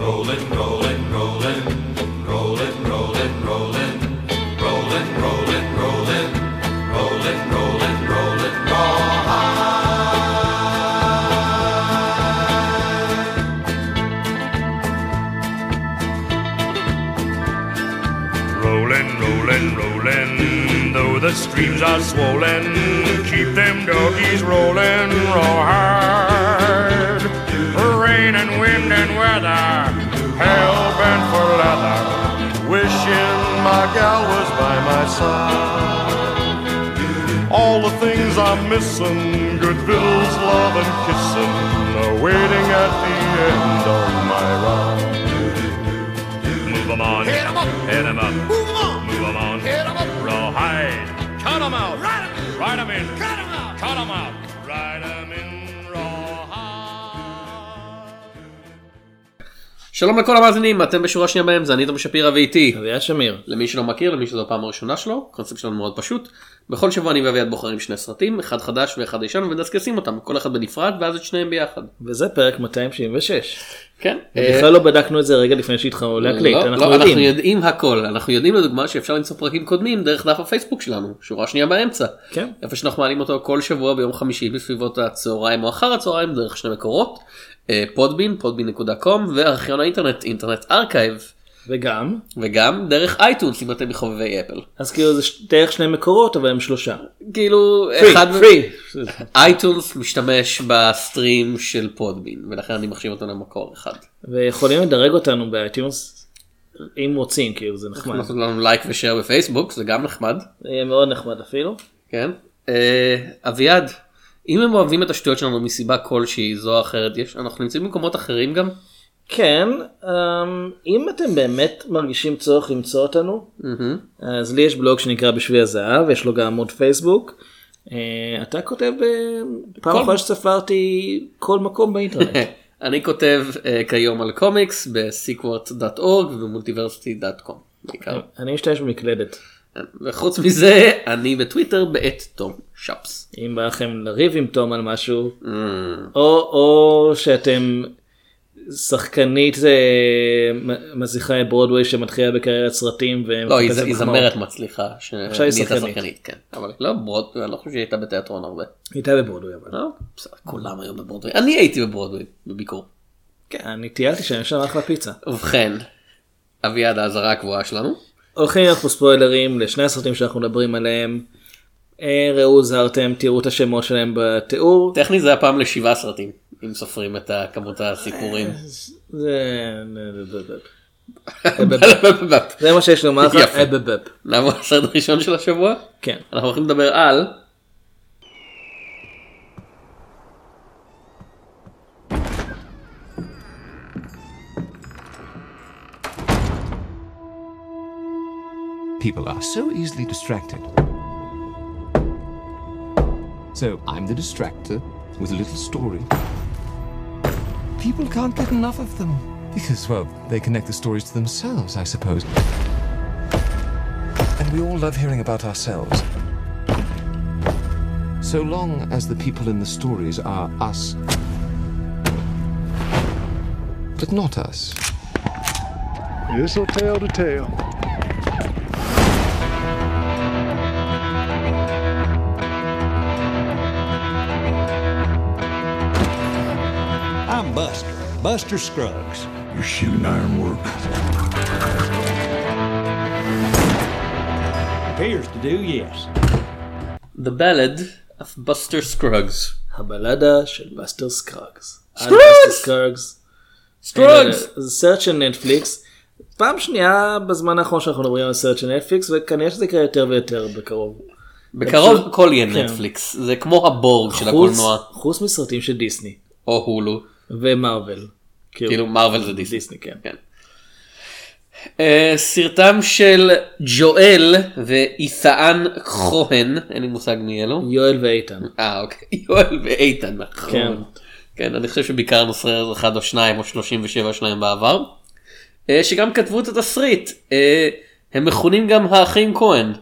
Rolling, rolling, rolling, rolling, rolling, rolling, rolling, rolling, rolling, rolling, rolling, rolling, Rolling, rolling, rolling, though the streams are swollen, keep them doggies rolling rawhide. Rain and wind gal was by my side. All the things I'm missing, good victuals, love and kissing, are waiting at the end of my ride. Move 'em on, hit 'em up, hit 'em up, move 'em on, move 'em on, hit 'em up, rawhide, cut 'em out, ride 'em in, ride 'em in, cut 'em out, cut 'em out, שלום לכל המאזינים, אתם בשורה שנייה באמצע, אני תום שפירא ואיתי. אביעד שמיר. למי שלא מכיר, למי שזו הפעם הראשונה שלו, הקונספט שלנו מאוד פשוט. בכל שבוע אני ואביעד בוחרים שני סרטים, אחד חדש ואחד ישן, ומדסקסים אותם, כל אחד בנפרד, ואז את שניהם ביחד. וזה פרק 276. כן. בכלל לא בדקנו את זה רגע לפני שהתחלנו להקליט, לא, אנחנו לא, אנחנו יודעים. יודעים הכל, אנחנו יודעים לדוגמה שאפשר למצוא פרקים קודמים דרך דף הפייסבוק שלנו, שורה שנייה באמצע. כן. איפה שאנחנו מעלים אותו כל שבוע ביום חמישי בסביבות הצהריים או אחר הצהריים דרך שני מקורות, אה, Podbean, Podbean.com, וארכיון האינטרנט, Internet Archive, וגם, וגם דרך iTunes אם אתם מחובבי Apple. אז כאילו זה דרך שני מקורות אבל הם שלושה. כאילו, פרי, אחד, פרי. iTunes משתמש ב stream של Podbean, ולכן אני מחשיב אותו למקור אחד. ויכולים לדרג אותנו ב iTunes אם רוצים כאילו זה נחמד. לעשות לנו לייק ושאר בפייסבוק, זה גם נחמד. זה יהיה מאוד נחמד אפילו. כן. אה, אביעד, אם הם אוהבים את השטויות שלנו מסיבה כלשהי זו או אחרת, יש, אנחנו נמצאים במקומות אחרים גם. כן, אמ, אם אתם באמת מרגישים צורך למצוא אותנו, אז לי יש בלוג שנקרא בשביל הזהב, יש לו גם עמוד פייסבוק. אה, אתה כותב, אה, פעם אחרונה שספרתי כל מקום באינטרנט. אני כותב אה, כיום על קומיקס בסיקוורט.org ובמולטיברסיטי.com בעיקר. אני משתמש במקלדת. וחוץ מזה אני בטוויטר בעת תום שפס. אם בא לכם לריב עם תום על משהו, Mm. או, או שאתם שחקנית אה, מ- מצליחה ברודווי שמתחילה בקריירת סרטים. לא, היא היא. זמרת מצליחה. עכשיו היא שנהייתה שחקנית. כן. אבל לא ברוד, אני לא חושב שהיא הייתה בתיאטרון הרבה. היא הייתה בברודווי אבל. לא, בסדר, כולם היו בברודווי. אני הייתי בברודווי בביקור. כן, אני טיילתי שם, יש שם אחלה פיצה. ובכן, אביעד האזהרה הקבועה שלנו. הולכים להיות פה ספוילרים לשני הסרטים שאנחנו מדברים עליהם. אה, ראו זהרתם, תראו את השמות שלהם בתיאור. טכנית זה הפעם לשבעה סרטים, אם סופרים את כמות הסיפורים. זה... מה שיש לומר לך. אה. נעבור לסרט הראשון של השבוע. כן. אנחנו הולכים לדבר על People are so easily distracted. So I'm the distractor with a little story. People can't get enough of them. Because, well, they connect the stories to themselves, I suppose. And we all love hearing about ourselves. So long as the people in the stories are us. But not us. This'll tell to tale. Buster, Scruggs. Your shooting iron work. Appears to do, yes. The Ballad of Buster Scruggs. הבלדה של בסטר סקרגס. סקרגס! סקרגס. זה סרט של נטפליקס. פעם שנייה בזמן האחרון שאנחנו מדברים על סרט של נטפליקס וכנראה שזה יקרה יותר ויותר בקרוב. בקרוב הכל יהיה כן. נטפליקס, זה כמו הבורג של הקולנוע, חוץ מסרטים של דיסני או הולו, ומארוול. כאילו מארוול זה דיסני. דיסני כן. כן. אה, סרטם של ג'ואל ואיתן כהן, אין לי מושג מי אלו. יואל ואיתן. אה אוקיי, יואל ואיתן, נכון. כן. כן, אני חושב שביקרנו סרט אחד או שניים או 37 שניים בעבר. אה, שגם כתבו את התסריט. אה, הם מכונים גם האחים כהן.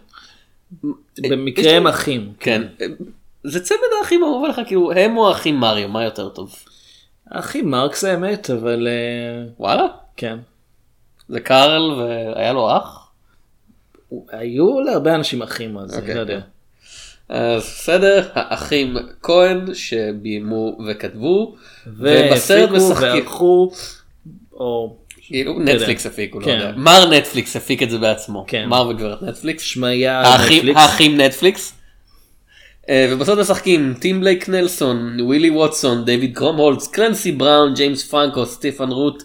במקרה הם אחים. כן. אה, זה צמד האחים אהוב עליך, כאילו הם או האחים מריו, מה יותר טוב? אחי מרקס האמת אבל אה, וואלה? כן. זה קארל והיה לו אח? היו להרבה אנשים אחים אז אני אוקיי, לא יודע. אז בסדר, האחים כהן שביימו וכתבו, ובסרט משחקים, וערכו, או כאילו יודע. נטפליקס הפיקו, לא כן. יודע. מר נטפליקס הפיק את זה בעצמו, כן. מר וגברת נטפליקס, שמיה נטפליקס. האחים נטפליקס. אה, ובסרט משחקים טים בלייק נלסון, ווילי ווטסון, דיוויד קרומהולץ, קלנסי בראון, ג'יימס פרנקו, סטיפן רוט,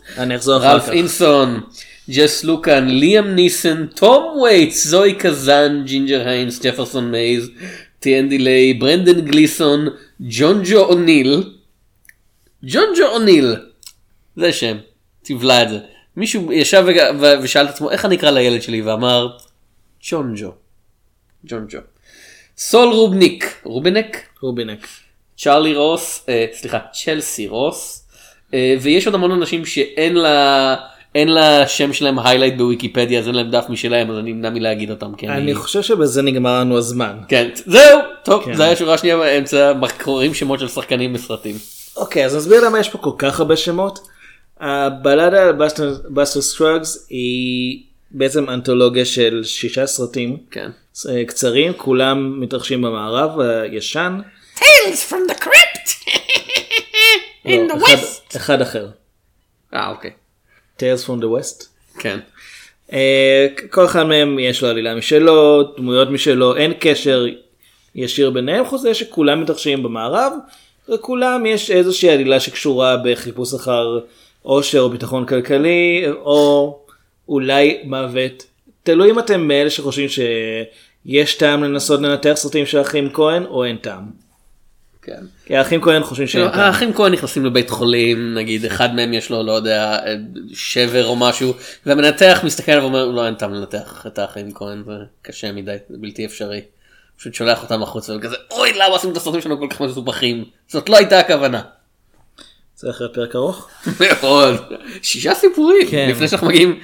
רלף. אינסון, ג'ס לוקן, ליאם ניסן, תום וייטס, זוי קזן, ג'ינג'ר היינס, ג'פרסון מייז, טיין דיילי, ברנדן גליסון, ג'ון ג'ו אוניל, ג'ון ג'ו אוניל, זה שם, תבלע את זה. מישהו ישב ושאל את עצמו איך אני אקרא לילד שלי ואמר ג'ון ג'ו. ג'ון ג'ו. סול רובניק, רובינק, רובינק. צ'ארלי רוס, אה, סליחה, צ'לסי רוס, אה, ויש עוד המון אנשים שאין לה, אין לה שם שלהם highlight בוויקיפדיה, אז אין להם דף משלהם, אז אני נמנע מלהגיד אותם. כי אני חושב שבזה נגמר לנו הזמן. כן, זהו, טוב, כן. זה היה שורה שנייה באמצע, קוראים שמות של שחקנים בסרטים. אוקיי אז נסביר למה יש פה כל כך הרבה שמות. הבלדה על בסטר סקראגס היא בעצם אנתולוגיה של שישה סרטים כן. אה, קצרים כולם מתרחשים במערב הישן. Tales from the crypt! לא, אחד, אחד אחר. אה, אוקיי. Tales from the West. כן. אה, כל אחד מהם יש לו עלילה משלו, דמויות משלו, אין קשר ישיר ביניהם, חוץ מזה שכולם מתרחשים במערב, וכולם יש איזושהי עלילה שקשורה בחיפוש אחר עושר או ביטחון כלכלי, או אולי מוות. תלוי אם אתם מאלה שחושבים שיש טעם לנסות לנתח סרטים של האחים כהן, או אין טעם. כן. כי האחים כהן חושבים שאין טעם. האחים כהן נכנסים לבית חולים, נגיד אחד מהם יש לו, לא יודע, שבר או משהו, והמנתח מסתכל ואומר, לא, אין טעם לנתח את האחים כהן, זה קשה מדי, זה בלתי אפשרי. פשוט שולח אותם החוצה וכזה, אוי, למה עושים את הסרטים שלנו כל כך מסובכים? זאת לא הייתה הכוונה. צריך להיות פרק ארוך. מאוד. שישה סיפורים, כן. לפני שאנחנו מגיעים.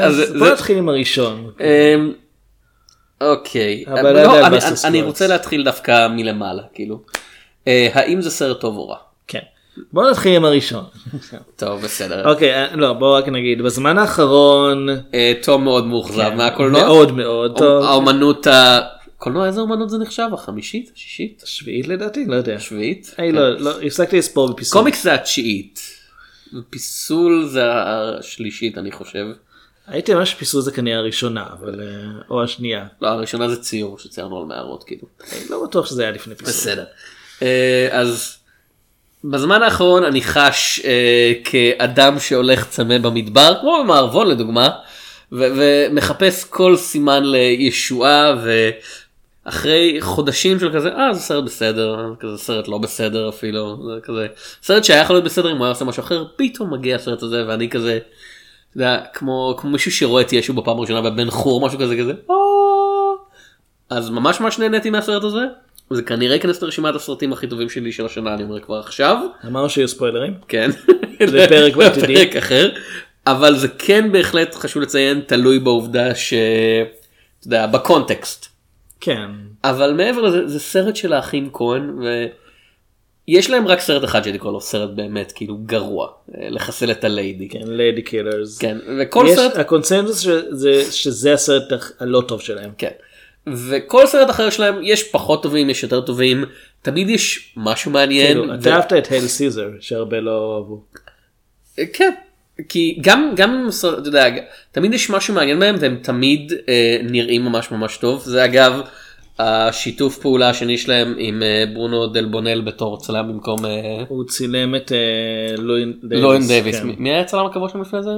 אז זה- בוא נתחיל עם הראשון. אמ, אוקיי, לא, עדיין אני-. רוצה להתחיל דווקא מלמעלה, כאילו. אה, האם זה סרט טוב או רע? כן. בוא נתחיל עם הראשון. טוב, בסדר. אוקיי, אה, לא, בוא רק נגיד, בזמן האחרון, אה, תום מאוד מאוכזב מהקולנוע. כן, מאוד מאוד טוב. האומנות ה... קולנוע איזה אומנות זה נחשב? החמישית? השישית? שביעית לדעתי, לא יודע. השביעית? היי, לא, לא, הפסקתי לספור בפיסול. קומיקס זה התשיעית. פיסול זה השלישית אני חושב. הייתי אומר שפיסול זה כנראה הראשונה, אבל... אה, או השנייה. לא, הראשונה זה ציור שציירנו על מערות כאילו. אני לא בטוח שזה היה לפני פיסול. בסדר. אה, אז בזמן האחרון אני חש אה, כאדם שהולך צמא במדבר, כמו במערבון לדוגמה, ומחפש כל סימן לישועה ואחרי חודשים של כזה, אה זה סרט בסדר, כזה סרט לא בסדר אפילו, זה כזה סרט שהיה יכול להיות בסדר אם הוא היה עושה משהו אחר, פתאום מגיע הסרט הזה ואני כזה, יודע, כמו, כמו מישהו שרואה את ישו בפעם הראשונה בבן חור משהו כזה כזה, "אה." אז ממש ממש נהניתי מהסרט הזה. זה כנראה ייכנס לרשימת הסרטים הכי טובים שלי של השנה אני אומר כבר עכשיו אמרנו שיהיו ספוילרים. כן זה פרק אחר אבל זה כן בהחלט חשוב לציין תלוי בעובדה ש... אתה יודע, בקונטקסט כן. אבל מעבר לזה זה סרט של האחים כהן ויש להם רק סרט אחד שהייתי קורא לו סרט באמת כאילו גרוע אה, לחסל את הליידי כן, Ladykillers. כן וכל יש סרט הקונצנזוס שזה- שזה הסרט הלא טוב שלהם. כן. וכל סרט אחר שלהם יש פחות טובים יש יותר טובים תמיד יש משהו מעניין. כאילו, ו- אתה אהבת את Hail Caesar שהרבה לא אהבו. כן. כי גם גם אתה יודע תמיד יש משהו מעניין בהם והם תמיד אה, נראים ממש ממש טוב זה אגב השיתוף פעולה השני שלהם עם אה, ברונו דלבונל בתור צלם במקום אה, הוא צילם את אה, לואין דייוויס. לואין דייוויס כן. מי- מי היה צלם הכבוד שלו לפני זה?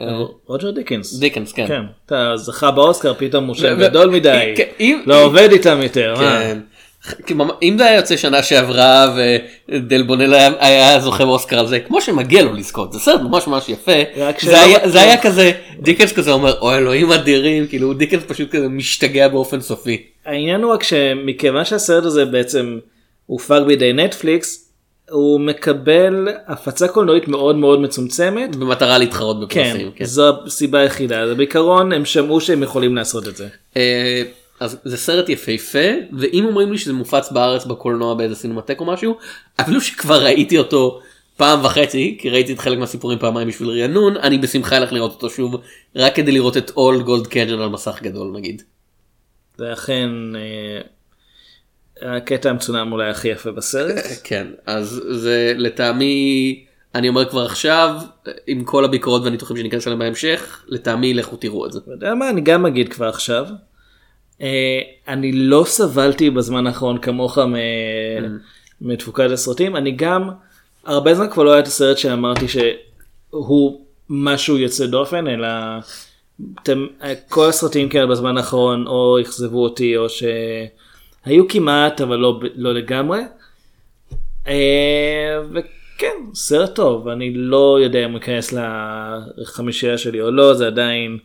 אה, רוג'ר דיקנס. דיקנס כן. כן. אתה זכה באוסקר פתאום הוא שם ו- גדול מדי. כן, אם- לא עובד איתם יותר. מה? כן. אם זה היה יוצא שנה שעברה ודל בונל היה, זוכה באוסקר על זה כמו שמגיע לו לזכות זה סרט ממש ממש יפה זה היה. זה היה כזה דיקנס כזה אומר אוי אלוהים אדירים כאילו דיקנס פשוט כזה משתגע באופן סופי. העניין הוא רק שמכיוון שהסרט הזה בעצם הופק בידי נטפליקס הוא מקבל הפצה קולנועית מאוד מאוד מצומצמת. במטרה להתחרות כן, בפרסים. כן. זו הסיבה היחידה, בעיקרון הם שמעו שהם יכולים לעשות את זה. אה, אז זה סרט יפהפה ואם אומרים לי שזה מופץ בארץ בקולנוע באיזה סינמטק או משהו אפילו שכבר ראיתי אותו פעם וחצי כי ראיתי את חלק מהסיפורים פעמיים בשביל רענון אני בשמחה אלך לראות אותו שוב רק כדי לראות את אולד גולד קנג'ן על מסך גדול נגיד. זה אכן אה, הקטע המצונם אולי הכי יפה בסרט. כן אז זה לטעמי אני אומר כבר עכשיו עם כל הביקורות והניתוחים שניכנס אליהם בהמשך לטעמי לכו תראו את זה. אתה יודע מה אני גם אגיד כבר עכשיו. אה, אני לא סבלתי בזמן האחרון כמוך מ- מתפוקת הסרטים. אני גם הרבה זמן כבר לא היה את הסרט שאמרתי שהוא משהו יוצא דופן אלא אתם, כל הסרטים כאלה בזמן האחרון או אכזבו אותי או שהיו כמעט אבל לא, לא לגמרי. אה, וכן סרט טוב. אני לא יודע אם הוא ייכנס לחמישייה שלי או לא זה עדיין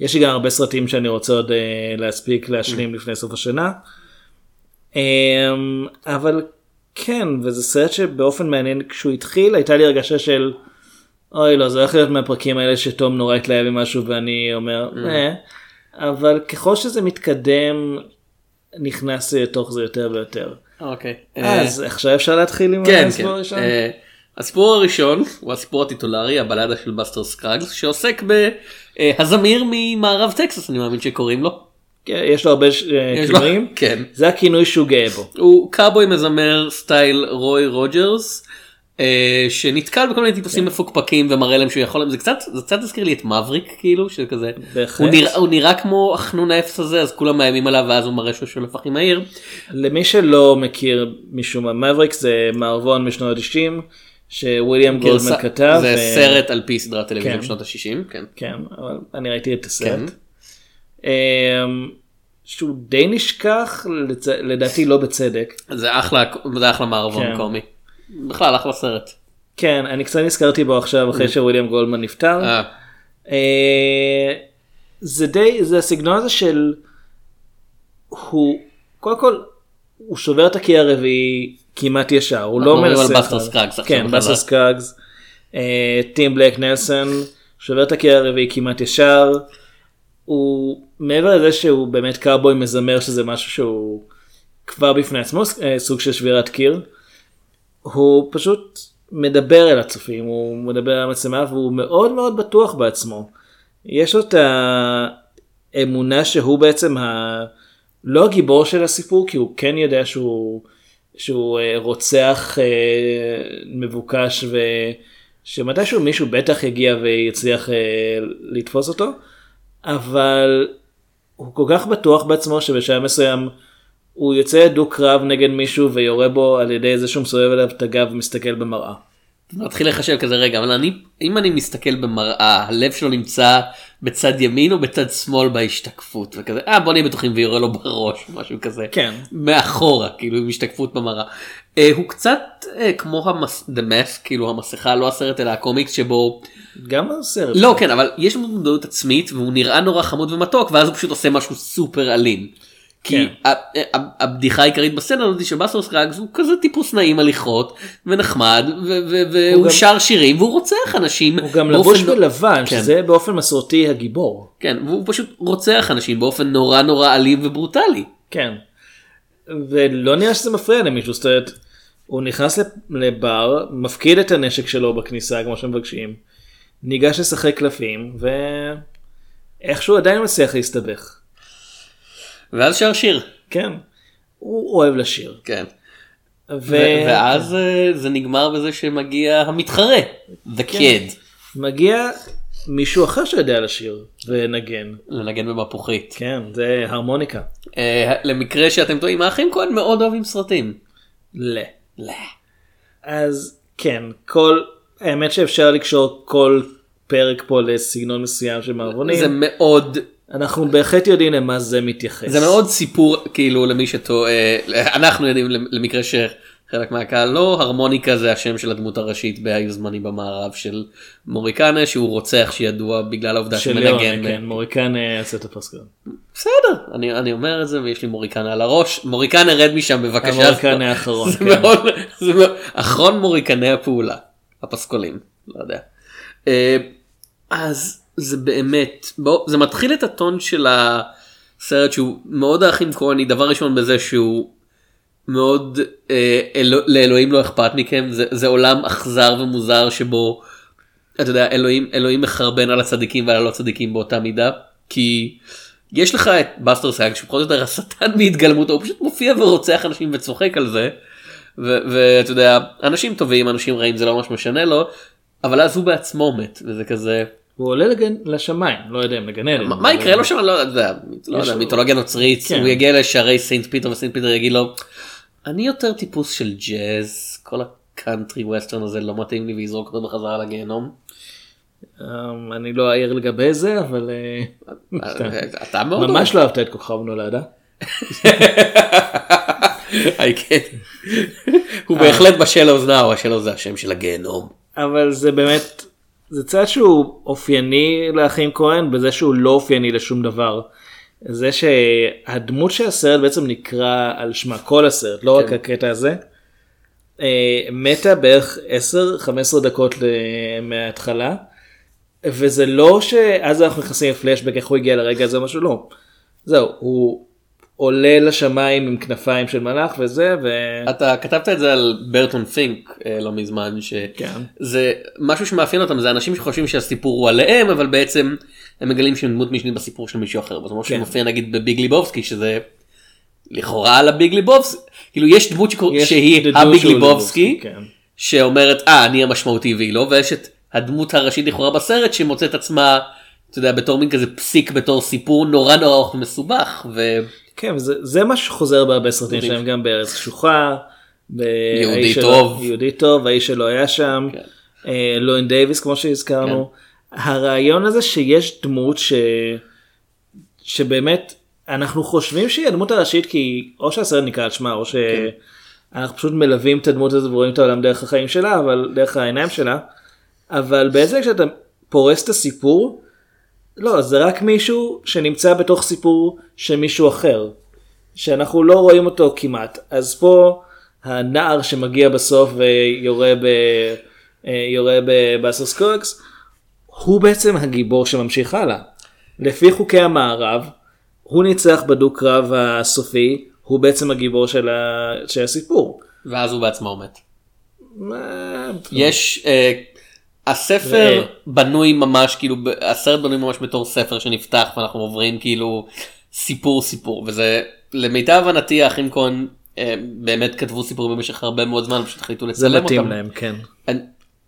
יש לי גם הרבה סרטים שאני רוצה עוד אה, להספיק להשלים לפני סוף השנה. אה, אבל כן וזה סרט שבאופן מעניין כשהוא התחיל הייתה לי הרגשה של אוי לא זה הולך להיות מהפרקים האלה שתום נורא התלהב ממשהו ואני אומר אה. אבל ככל שזה מתקדם נכנס לתוך זה יותר ויותר. אוקיי. אז עכשיו אפשר להתחיל עם כן, הסיפור כן. הראשון? אה, הסיפור הראשון הוא הסיפור הטיטולרי הבלדה של בסטר סקראגס שעוסק בהזמיר ממערב טקסס אני מאמין שקוראים לו. כן, יש לו הרבה אה, לו- כינויים? כן. זה הכינוי שהוא גאה בו. הוא קאבוי מזמר סטייל רוי רוג'רס אה, שנתקל בכל מיני טיפוסים מפוקפקים ומראה להם שהוא יכול זה קצת זה קצת הזכיר לי את מבריק כאילו שכזה. הוא נראה, הוא נראה כמו החנון האפס הזה אז כולם מאיימים עליו ואז הוא מראה שהוא שולף הכי מהיר. למי שלא מכיר משום מה מבריק זה מערבון משנות ה-90 שוויליאם גולדמן גרסה- כתב. זה ו- סרט על פי סדרת טלוויזיה כן. בשנות ה-60 כן. כן, אבל אני ראיתי את כן. הסרט. אמ, שהוא די נשכח לצ... לדעתי לא בצדק. זה אחלה זה אחלה מערבון כן. קומי. בכלל אחלה סרט. כן אני קצת נזכרתי בו עכשיו אחרי שוויליאם גולדמן נפטר. אה, אה, זה די זה הסגנון הזה של הוא קודם כל הוא שובר את הקיר הרביעי כמעט ישר הוא לא מדברים מנסה על בסטר לך. סקראגס עכשיו כן. בסטר סקאגס טים בלייק נלסון שובר את הקיר הרביעי כמעט ישר. הוא מעבר לזה שהוא באמת קאובוי מזמר שזה משהו שהוא כבר בפני עצמו אה, סוג של שבירת קיר. הוא פשוט מדבר אל הצופים הוא מדבר על המצלמה והוא מאוד מאוד בטוח בעצמו. יש לו את האמונה שהוא בעצם ה... לא הגיבור של הסיפור כי הוא כן יודע שהוא, שהוא אה, רוצח אה, מבוקש ושמתישהו מישהו בטח יגיע ויצליח אה, לתפוס אותו אבל הוא כל כך בטוח בעצמו שבשלב מסוים הוא יוצא דו קרב נגד מישהו ויורה בו על ידי זה שהוא מסובב עליו את הגב ומסתכל במראה. מתחיל לחשב כזה רגע אבל אני אם אני מסתכל במראה הלב שלו נמצא בצד ימין או בצד שמאל בהשתקפות וכזה אה בוא נהיה בטוחים ויורה לו בראש משהו כזה כן. מאחורה כאילו עם השתקפות במראה. אה, הוא קצת אה, כמו המס... The Mask כאילו המסכה לא הסרט אלא הקומיקס שבו גם הסרט. לא כן אבל יש לו מודעות עצמית והוא נראה נורא חמוד ומתוק ואז הוא פשוט עושה משהו סופר אלים. כי כן. הבדיחה העיקרית בסצנה הזאת היא שבאסטר סקראגס הוא כזה טיפוס נעים הליכות ונחמד והוא שר שירים והוא רוצח אנשים. הוא גם לבוש בלבן כן. שזה באופן מסורתי הגיבור. כן והוא פשוט רוצח אנשים באופן נורא נורא אלים וברוטלי. כן. ולא נראה שזה מפריע למישהו, זאת אומרת, הוא נכנס לבר, מפקיד את הנשק שלו בכניסה כמו שמבקשים, ניגש לשחק קלפים, ואיכשהו עדיין מצליח להסתבך. ואז שר שיר. כן. הוא אוהב לשיר. כן. ו... ו- ואז אה, זה נגמר בזה שמגיע המתחרה. The כן. Kid. מגיע מישהו אחר שיודע לשיר ולנגן. לנגן במפוחית. כן, זה הרמוניקה. אה, למקרה שאתם טועים האחים כהן מאוד אוהבים סרטים. ל. לא. אז כן, כל, האמת שאפשר לקשור כל פרק פה לסגנון מסוים של מערבונים. זה מאוד אנחנו בהחלט יודעים למה זה מתייחס. זה מאוד סיפור כאילו למי שטועה אנחנו יודעים למקרה שחלק מהקהל לא הרמוניקה זה השם של הדמות הראשית בהיו זמני במערב של מוריקנה שהוא רוצח שידוע בגלל העובדה שהוא מנגן. כן, מוריקן עשה את הפסקול. בסדר אני אני אומר את זה ויש לי מוריקנה על הראש מוריקנה רד משם בבקשה. המוריקנה האחרון, כן. מאוד, זה מאוד, אחרון מוריקני הפעולה הפסקולים לא יודע. אה, אז זה באמת בוא, זה מתחיל את הטון של הסרט שהוא מאוד האחים כהני דבר ראשון בזה שהוא מאוד אה, אלו, לאלוהים לא אכפת מכם זה, זה עולם אכזר ומוזר שבו אתה יודע אלוהים אלוהים מחרבן על הצדיקים ועל הלא צדיקים באותה מידה כי יש לך את בסטר שפחות או יותר השטן בהתגלמותו הוא פשוט מופיע ורוצח אנשים וצוחק על זה. ואתה יודע אנשים טובים אנשים רעים זה לא ממש משנה לו אבל אז הוא בעצמו מת וזה כזה הוא עולה לגן, לשמיים, לא יודע אם לגן עדן. מה- אבל- מה יקרה לו שם לא יודע, לא יודע לו- מיתולוגיה נוצרית כן. הוא יגיע לשערי סנט פיטר וסנט פיטר יגיד לו אני יותר טיפוס של ג'אז כל ה country western הזה לא מתאים לי ויזרוק אותו בחזרה לגיהנום. אמ, אני לא אעיר לגבי זה, אבל אה, אתה מאוד ממש לא אהבת את כוכב נולד, אה? I can. הוא בהחלט בשל האוזנה, השל זה השם של הגיהנום. אבל זה באמת, זה צד שהוא אופייני לאחים כהן בזה שהוא לא אופייני לשום דבר. זה שהדמות של הסרט בעצם נקרא על שמה כל הסרט, לא רק הקטע הזה. אה, מתה בערך 10-15 דקות מההתחלה. וזה לא שאז אנחנו נכנסים לפלשבק איך הוא הגיע לרגע הזה או משהו לא. זהו הוא עולה לשמיים עם כנפיים של מלאך וזה ו... אתה כתבת את זה על ברטון פינק אה, לא מזמן כן. שזה משהו שמאפיין אותם זה אנשים שחושבים שהסיפור הוא עליהם אבל בעצם הם מגלים שהם דמות משנית בסיפור של מישהו אחר. זה כמו כן. שמופיע נגיד בביג ליבובסקי שזה לכאורה על הביג ליבובסקי כאילו יש דמות שקור... יש שהיא הביג ליבובסקי כן. שאומרת אה אני המשמעותי והיא לא ויש את הדמות הראשית לכאורה בסרט שמוצאת עצמה אתה יודע בתור מין כזה פסיק בתור סיפור נורא נורא ארוך ומסובך. ו... כן, זה, זה מה שחוזר בהרבה סרטים שלהם, גם בארץ קשוחה, יהודי טוב. יהודי טוב, האיש שלא היה שם, כן. אה, לואין דייוויס כמו שהזכרנו. הרעיון הזה שיש דמות ש... שבאמת אנחנו חושבים שהיא הדמות הראשית כי או שהסרט נקרא על שמה או שאנחנו פשוט מלווים את הדמות הזאת ורואים את העולם דרך החיים שלה, אבל דרך העיניים שלה. אבל בעצם כשאתה פורס את הסיפור, לא, זה רק מישהו שנמצא בתוך סיפור של מישהו אחר, שאנחנו לא רואים אותו כמעט. אז פה הנער שמגיע בסוף ויורה ב... אה, יורה בבאסר סקוקס, הוא בעצם הגיבור שממשיך הלאה. לפי חוקי המערב, הוא ניצח בדו קרב הסופי, הוא בעצם הגיבור של, ה... של הסיפור. ואז הוא בעצמו מת. מה- יש אה, הספר בנוי ממש כאילו הסרט בנוי ממש בתור ספר שנפתח ואנחנו עוברים כאילו סיפור סיפור וזה למיטב הבנתי האחים כהן אה, באמת כתבו סיפורים במשך הרבה מאוד זמן פשוט החליטו זה לצלם מתאים אותם. להם, כן.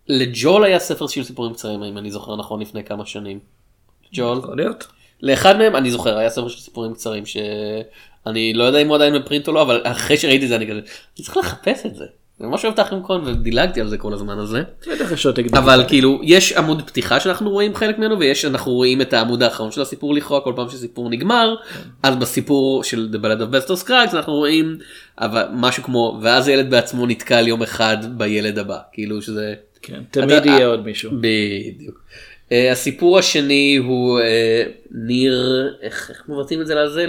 לג'ול היה ספר של סיפורים קצרים אם אני זוכר נכון לפני כמה שנים. ג'ול. יכול להיות. לאחד מהם אני זוכר היה ספר של סיפורים קצרים שאני לא יודע אם הוא עדיין בפרינט או לא אבל אחרי שראיתי את זה אני כזה אני צריך לחפש את זה. אני ממש אוהב את האחים כהן ודילגתי על זה כל הזמן הזה. אבל כאילו יש עמוד פתיחה שאנחנו רואים חלק ממנו ויש אנחנו רואים את העמוד האחרון של הסיפור לכאורה כל פעם שסיפור נגמר אז בסיפור של The Ballad of Buster Scruggs אנחנו רואים אבל משהו כמו ואז הילד בעצמו נתקל יום אחד בילד הבא כאילו שזה כן, תמיד יהיה עוד מישהו. בדיוק. אה, הסיפור השני הוא אה, Near איך מבטאים את זה לזה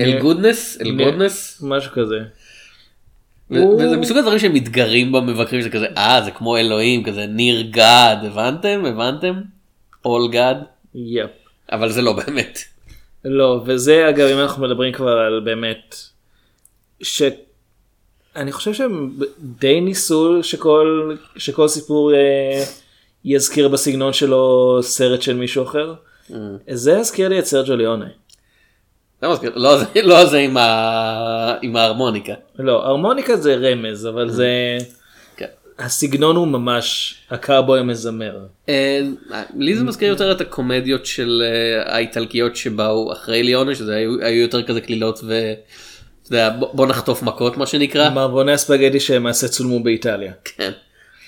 Algodones Algodones משהו כזה. וזה מסוג הדברים שהם מתגרים במבקרים זה כזה אה זה כמו אלוהים כזה near God הבנתם הבנתם all God yep. אבל זה לא באמת. לא, וזה אגב אם אנחנו מדברים כבר על באמת, שאני חושב שהם די ניסו שכל, שכל סיפור אה, יזכיר בסגנון שלו סרט של מישהו אחר. זה יזכיר לי את סרג'ו ליאונה. לא מזכיר- לא זה לא זה עם ה- עם ההרמוניקה. לא, הרמוניקה זה רמז, אבל זה... כן. הסגנון הוא ממש הקארבוי המזמר. אה, לי זה מזכיר יותר את הקומדיות של אה, האיטלקיות שבאו אחרי ליאונה שזה היו היו יותר כזה קלילות ו... אתה יודע, בוא נחטוף מכות מה שנקרא. מערבוני הספגטי שלמעשה צולמו באיטליה. כן.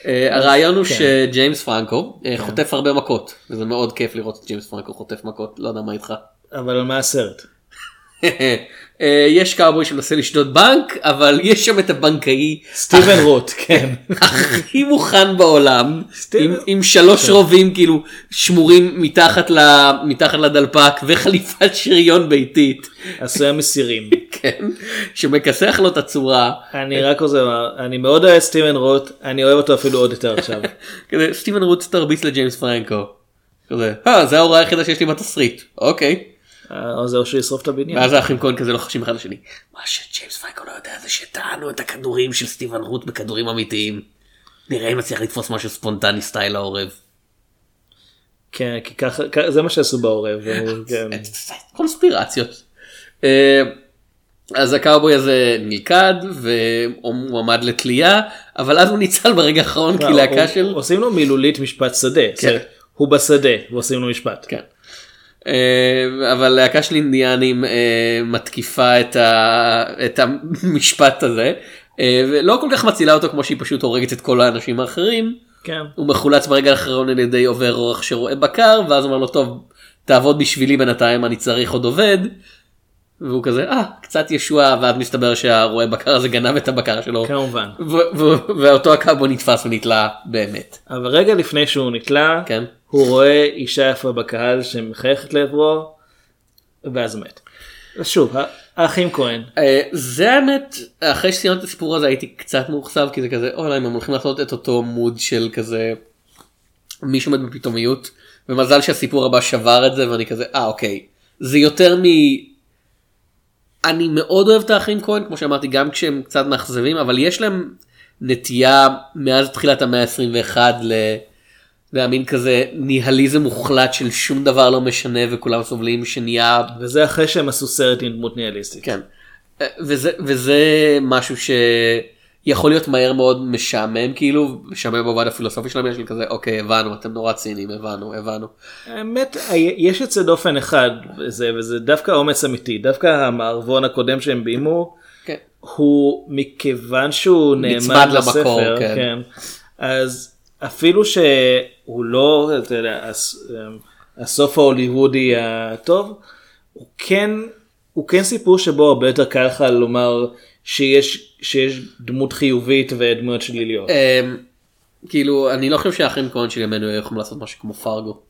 אה, הרעיון הוא כן. שג'יימס פרנקו אה, חוטף הרבה מכות וזה מאוד כיף לראות את ג'יימס פרנקו חוטף מכות לא יודע מה איתך. אבל על מה הסרט? אה, יש קאובוי שמנסה לשדוד בנק אבל יש שם את הבנקאי סטיבן רוט, כן. הכי מוכן בעולם עם, עם שלוש רובים כאילו שמורים מתחת, ל, מתחת לדלפק וחליפת שריון ביתית עשויה מסירים. כן שמכסח לו את הצורה אני רק רוצה לומר, אני מאוד אוהב סטיבן רוט, אני אוהב אותו אפילו עוד יותר עכשיו. סטיבן רוט תרביץ לג'יימס פרנקו. אה זה ההוראה היחידה שיש לי בתסריט אוקיי. אה, או שישרוף את הבניין. ואז האחים כהן כזה לוחשים אחד לשני. מה שג'יימס פרנקו לא יודע זה שטענו את הכדורים של סטיבן רוט בכדורים אמיתיים. נראה אם נצליח לתפוס משהו ספונטני סטייל העורב. כן, כי ככה, זה מה שעשו בעורב. כן. קונספירציות. אה, אז הקאובוי הזה נלכד והוא עמד לתלייה אבל אז הוא ניצל ברגע האחרון כי להקה הוא- של עושים לו מילולית משפט שדה. כן. הוא בשדה ועושים לו משפט. אה, אבל להקה של אינדיאנים אה, מתקיפה את, ה... את המשפט הזה אה, ולא כל כך מצילה אותו כמו שהיא פשוט הורגת את כל האנשים האחרים. כן. הוא מחולץ ברגע האחרון על ידי עובר אורח שרואה בקר ואז אומר לו טוב תעבוד בשבילי בינתיים אני צריך עוד עובד. והוא כזה אה קצת ישועה ואז מסתבר שהרועה בקר הזה גנב את הבקר שלו כמובן. ואותו הקאבו נתפס ונתלה באמת. אבל רגע לפני שהוא נתלה, כן. הוא רואה אישה יפה בקהל שמחייכת לעברו, ואז מת. שוב, האחים כהן. אה, זה האמת אחרי שסיימתי את הסיפור הזה הייתי קצת מאוכזב כי זה כזה אוי הם הולכים לעשות את אותו מוד של כזה מישהו מת בפתאומיות ומזל שהסיפור הבא שבר את זה ואני כזה אה אוקיי זה יותר מ... אני מאוד אוהב את האחים כהן כמו שאמרתי גם כשהם קצת מאכזבים אבל יש להם נטייה מאז תחילת המאה ה-21 ל... להאמין כזה ניהליזם מוחלט של שום דבר לא משנה וכולם סובלים שנהיה וזה אחרי שהם עשו סרט עם דמות ניהליסטית. כן. אה, וזה, וזה משהו שיכול להיות מהר מאוד משעמם כאילו, משעמם במובן הפילוסופי שלהם, של כזה אוקיי הבנו אתם נורא ציניים הבנו הבנו. האמת, יש יוצא דופן אחד, וזה, וזה דווקא אומץ אמיתי, דווקא המערבון הקודם שהם ביימו, כן. הוא מכיוון שהוא נאמן למקור, לספר, כן. כן. אז אפילו שהוא לא, אתה יודע, הס- הסוף ההוליוודי הטוב, הוא כן, הוא כן סיפור שבו הרבה יותר קל לך לומר שיש, שיש דמות חיובית ודמויות שליליות. אמ, כאילו אני לא חושב שהאחים כהן של ימינו יכולים לעשות משהו כמו פרגו.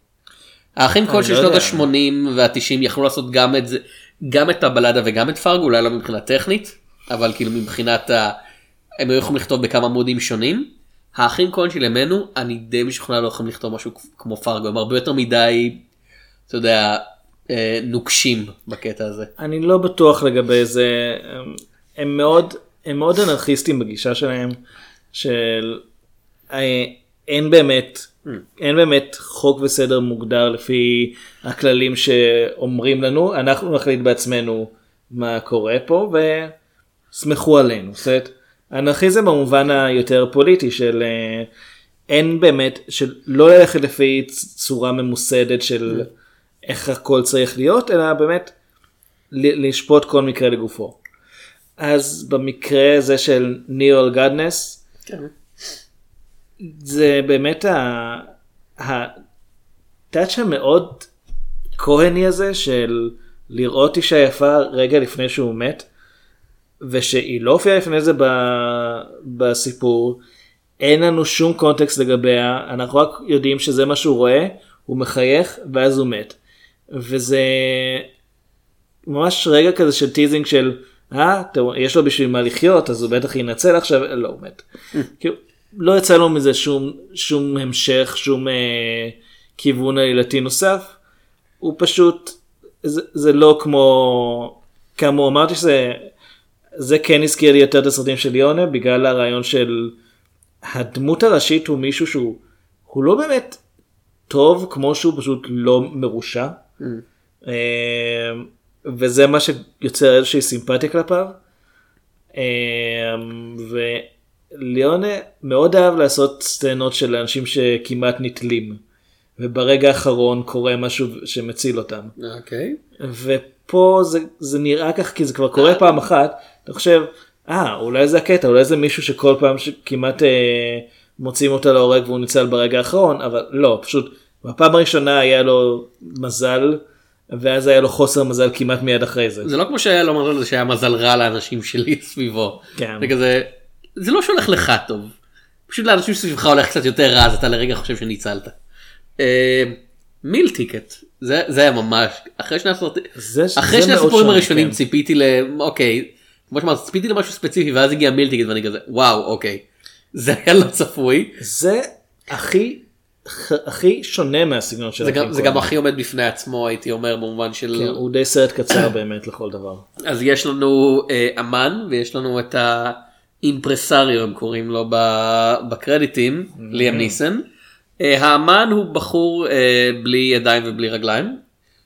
האחים כהן של לא שנות יודע. ה-80 וה-90 יכלו לעשות גם את זה, גם את הבלדה וגם את פרגו, אולי לא מבחינה טכנית, אבל כאילו מבחינת ה... הם היו יכולים לכתוב בכמה עמודים שונים. האחים כהן של ימינו, אני די משוכנע לא יכולים לכתוב משהו כמו פרגו, הם הרבה יותר מדי, אתה יודע, אה, נוקשים בקטע הזה. אני לא בטוח לגבי זה, הם, מאוד, הם מאוד אנרכיסטים בגישה שלהם, של אה, אין באמת, אין באמת חוק וסדר מוגדר לפי הכללים שאומרים לנו, אנחנו נחליט בעצמנו מה קורה פה וסמכו עלינו. זאת אומרת, אנרכיזם במובן היותר פוליטי של אה, אין באמת, של לא ללכת לפי צורה ממוסדת של איך הכל צריך להיות, אלא באמת לשפוט כל מקרה לגופו. אז במקרה הזה של ניאו גדנס, זה באמת ה- הטאצ' המאוד כהני הזה של לראות אישה יפה רגע לפני שהוא מת, ושהיא לא הופיעה לפני זה ב- בסיפור, אין לנו שום קונטקסט לגביה, אנחנו רק יודעים שזה מה שהוא רואה, הוא מחייך ואז הוא מת. וזה ממש רגע כזה של teasing של אה, יש לו בשביל מה לחיות אז הוא בטח ינצל עכשיו, לא הוא מת. כאילו, לא יצא לו מזה שום, שום המשך, שום אה, כיוון עלילתי נוסף. הוא פשוט, זה, זה לא כמו, כאמור אמרתי שזה, זה כן הזכיר לי יותר את הסרטים של יונה בגלל הרעיון של הדמות הראשית הוא מישהו שהוא, הוא לא באמת טוב כמו שהוא פשוט לא מרושע. אה, וזה מה שיוצר איזושהי סימפתיה כלפיו. אה, וליאונה מאוד אהב לעשות סצנות של אנשים שכמעט נתלים. וברגע האחרון קורה משהו שמציל אותם. אוקיי. ופה זה, זה נראה כך כי זה כבר קורה פעם אחת, אתה חושב, אה, אולי זה הקטע, אולי זה מישהו שכל פעם שכמעט אה, מוצאים אותו להורג והוא ניצל ברגע האחרון, אבל לא, פשוט בפעם הראשונה היה לו מזל, ואז היה לו חוסר מזל כמעט מיד אחרי זה. זה לא כמו שהיה לו מזל שהיה מזל רע לאנשים שלי סביבו. כן. זה כזה, זה לא שהולך לך טוב. פשוט לאנשים סביבך הולך קצת יותר רע אז אתה לרגע חושב שניצלת. אה, Meal Ticket זה זה היה ממש אחרי שני הסרטים זה- אחרי זה שני הסיפורים הראשונים כן. ציפיתי ל... אוקיי. כמו שאמרת ציפיתי למשהו ספציפי ואז הגיע Meal Ticket ואני כזה וואו אוקיי. זה היה לא צפוי. זה הכי הכי שונה מהסגנון של זה גם, הקינג זה גם קונג. הכי עומד בפני עצמו הייתי אומר במובן של כן, הוא די סרט קצר באמת לכל דבר. אז יש לנו אה, אמן ויש לנו את האימפרסריו הם קוראים לו ב- בקרדיטים ליאם ניסן. אה, האמן הוא בחור אה, בלי ידיים ובלי רגליים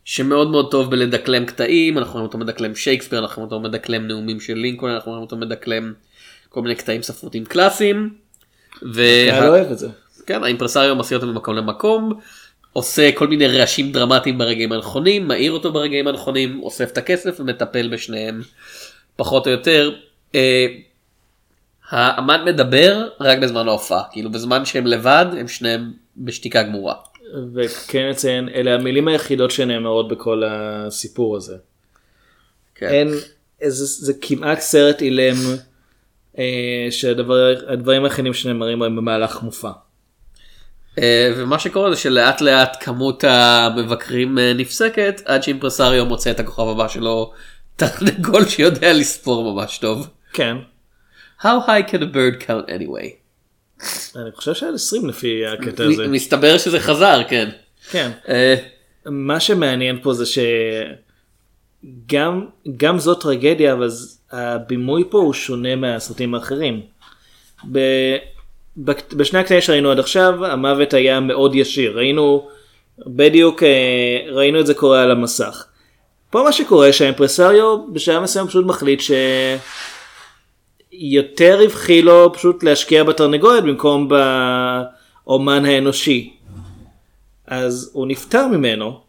שמאוד מאוד טוב בלדקלם קטעים אנחנו רואים אותו מדקלם שייקספיר אנחנו רואים אותו מדקלם נאומים של לינקולן אנחנו רואים אותו מדקלם כל מיני קטעים ספרותיים קלאסיים. וה- אני לא אוהב את זה. כן, האימפרסריו מסיע אותו ממקום למקום, עושה כל מיני רעשים דרמטיים ברגעים הנכונים, מעיר אותו ברגעים הנכונים, אוסף את הכסף ומטפל בשניהם פחות או יותר. אה, האמן מדבר רק בזמן ההופעה, כאילו בזמן שהם לבד הם שניהם בשתיקה גמורה. וכן נציין אלה המילים היחידות שנאמרות בכל הסיפור הזה. כן. אין איזה זה כמעט סרט אילם אה, שהדברים היחידים שנאמרים הם במהלך מופע. אה, ומה שקורה זה שלאט לאט כמות המבקרים אה, נפסקת עד שאימפרסריו מוצא את הכוכב הבא שלו, תרנגול שיודע לספור ממש טוב. כן. How high can a bird count anyway? אני חושב שהיה 20 לפי הקטע הזה. מסתבר שזה חזר, כן. כן. אה, מה שמעניין פה זה שגם גם זאת טרגדיה אבל הבימוי פה הוא שונה מהסרטים האחרים. ב... בשני הקטעים שראינו עד עכשיו המוות היה מאוד ישיר ראינו בדיוק אה, ראינו את זה קורה על המסך. פה מה שקורה שהאימפרסריו בשלב מסוים פשוט מחליט שיותר רווחי לו פשוט להשקיע בתרנגולת במקום באומן האנושי. אז הוא נפטר ממנו.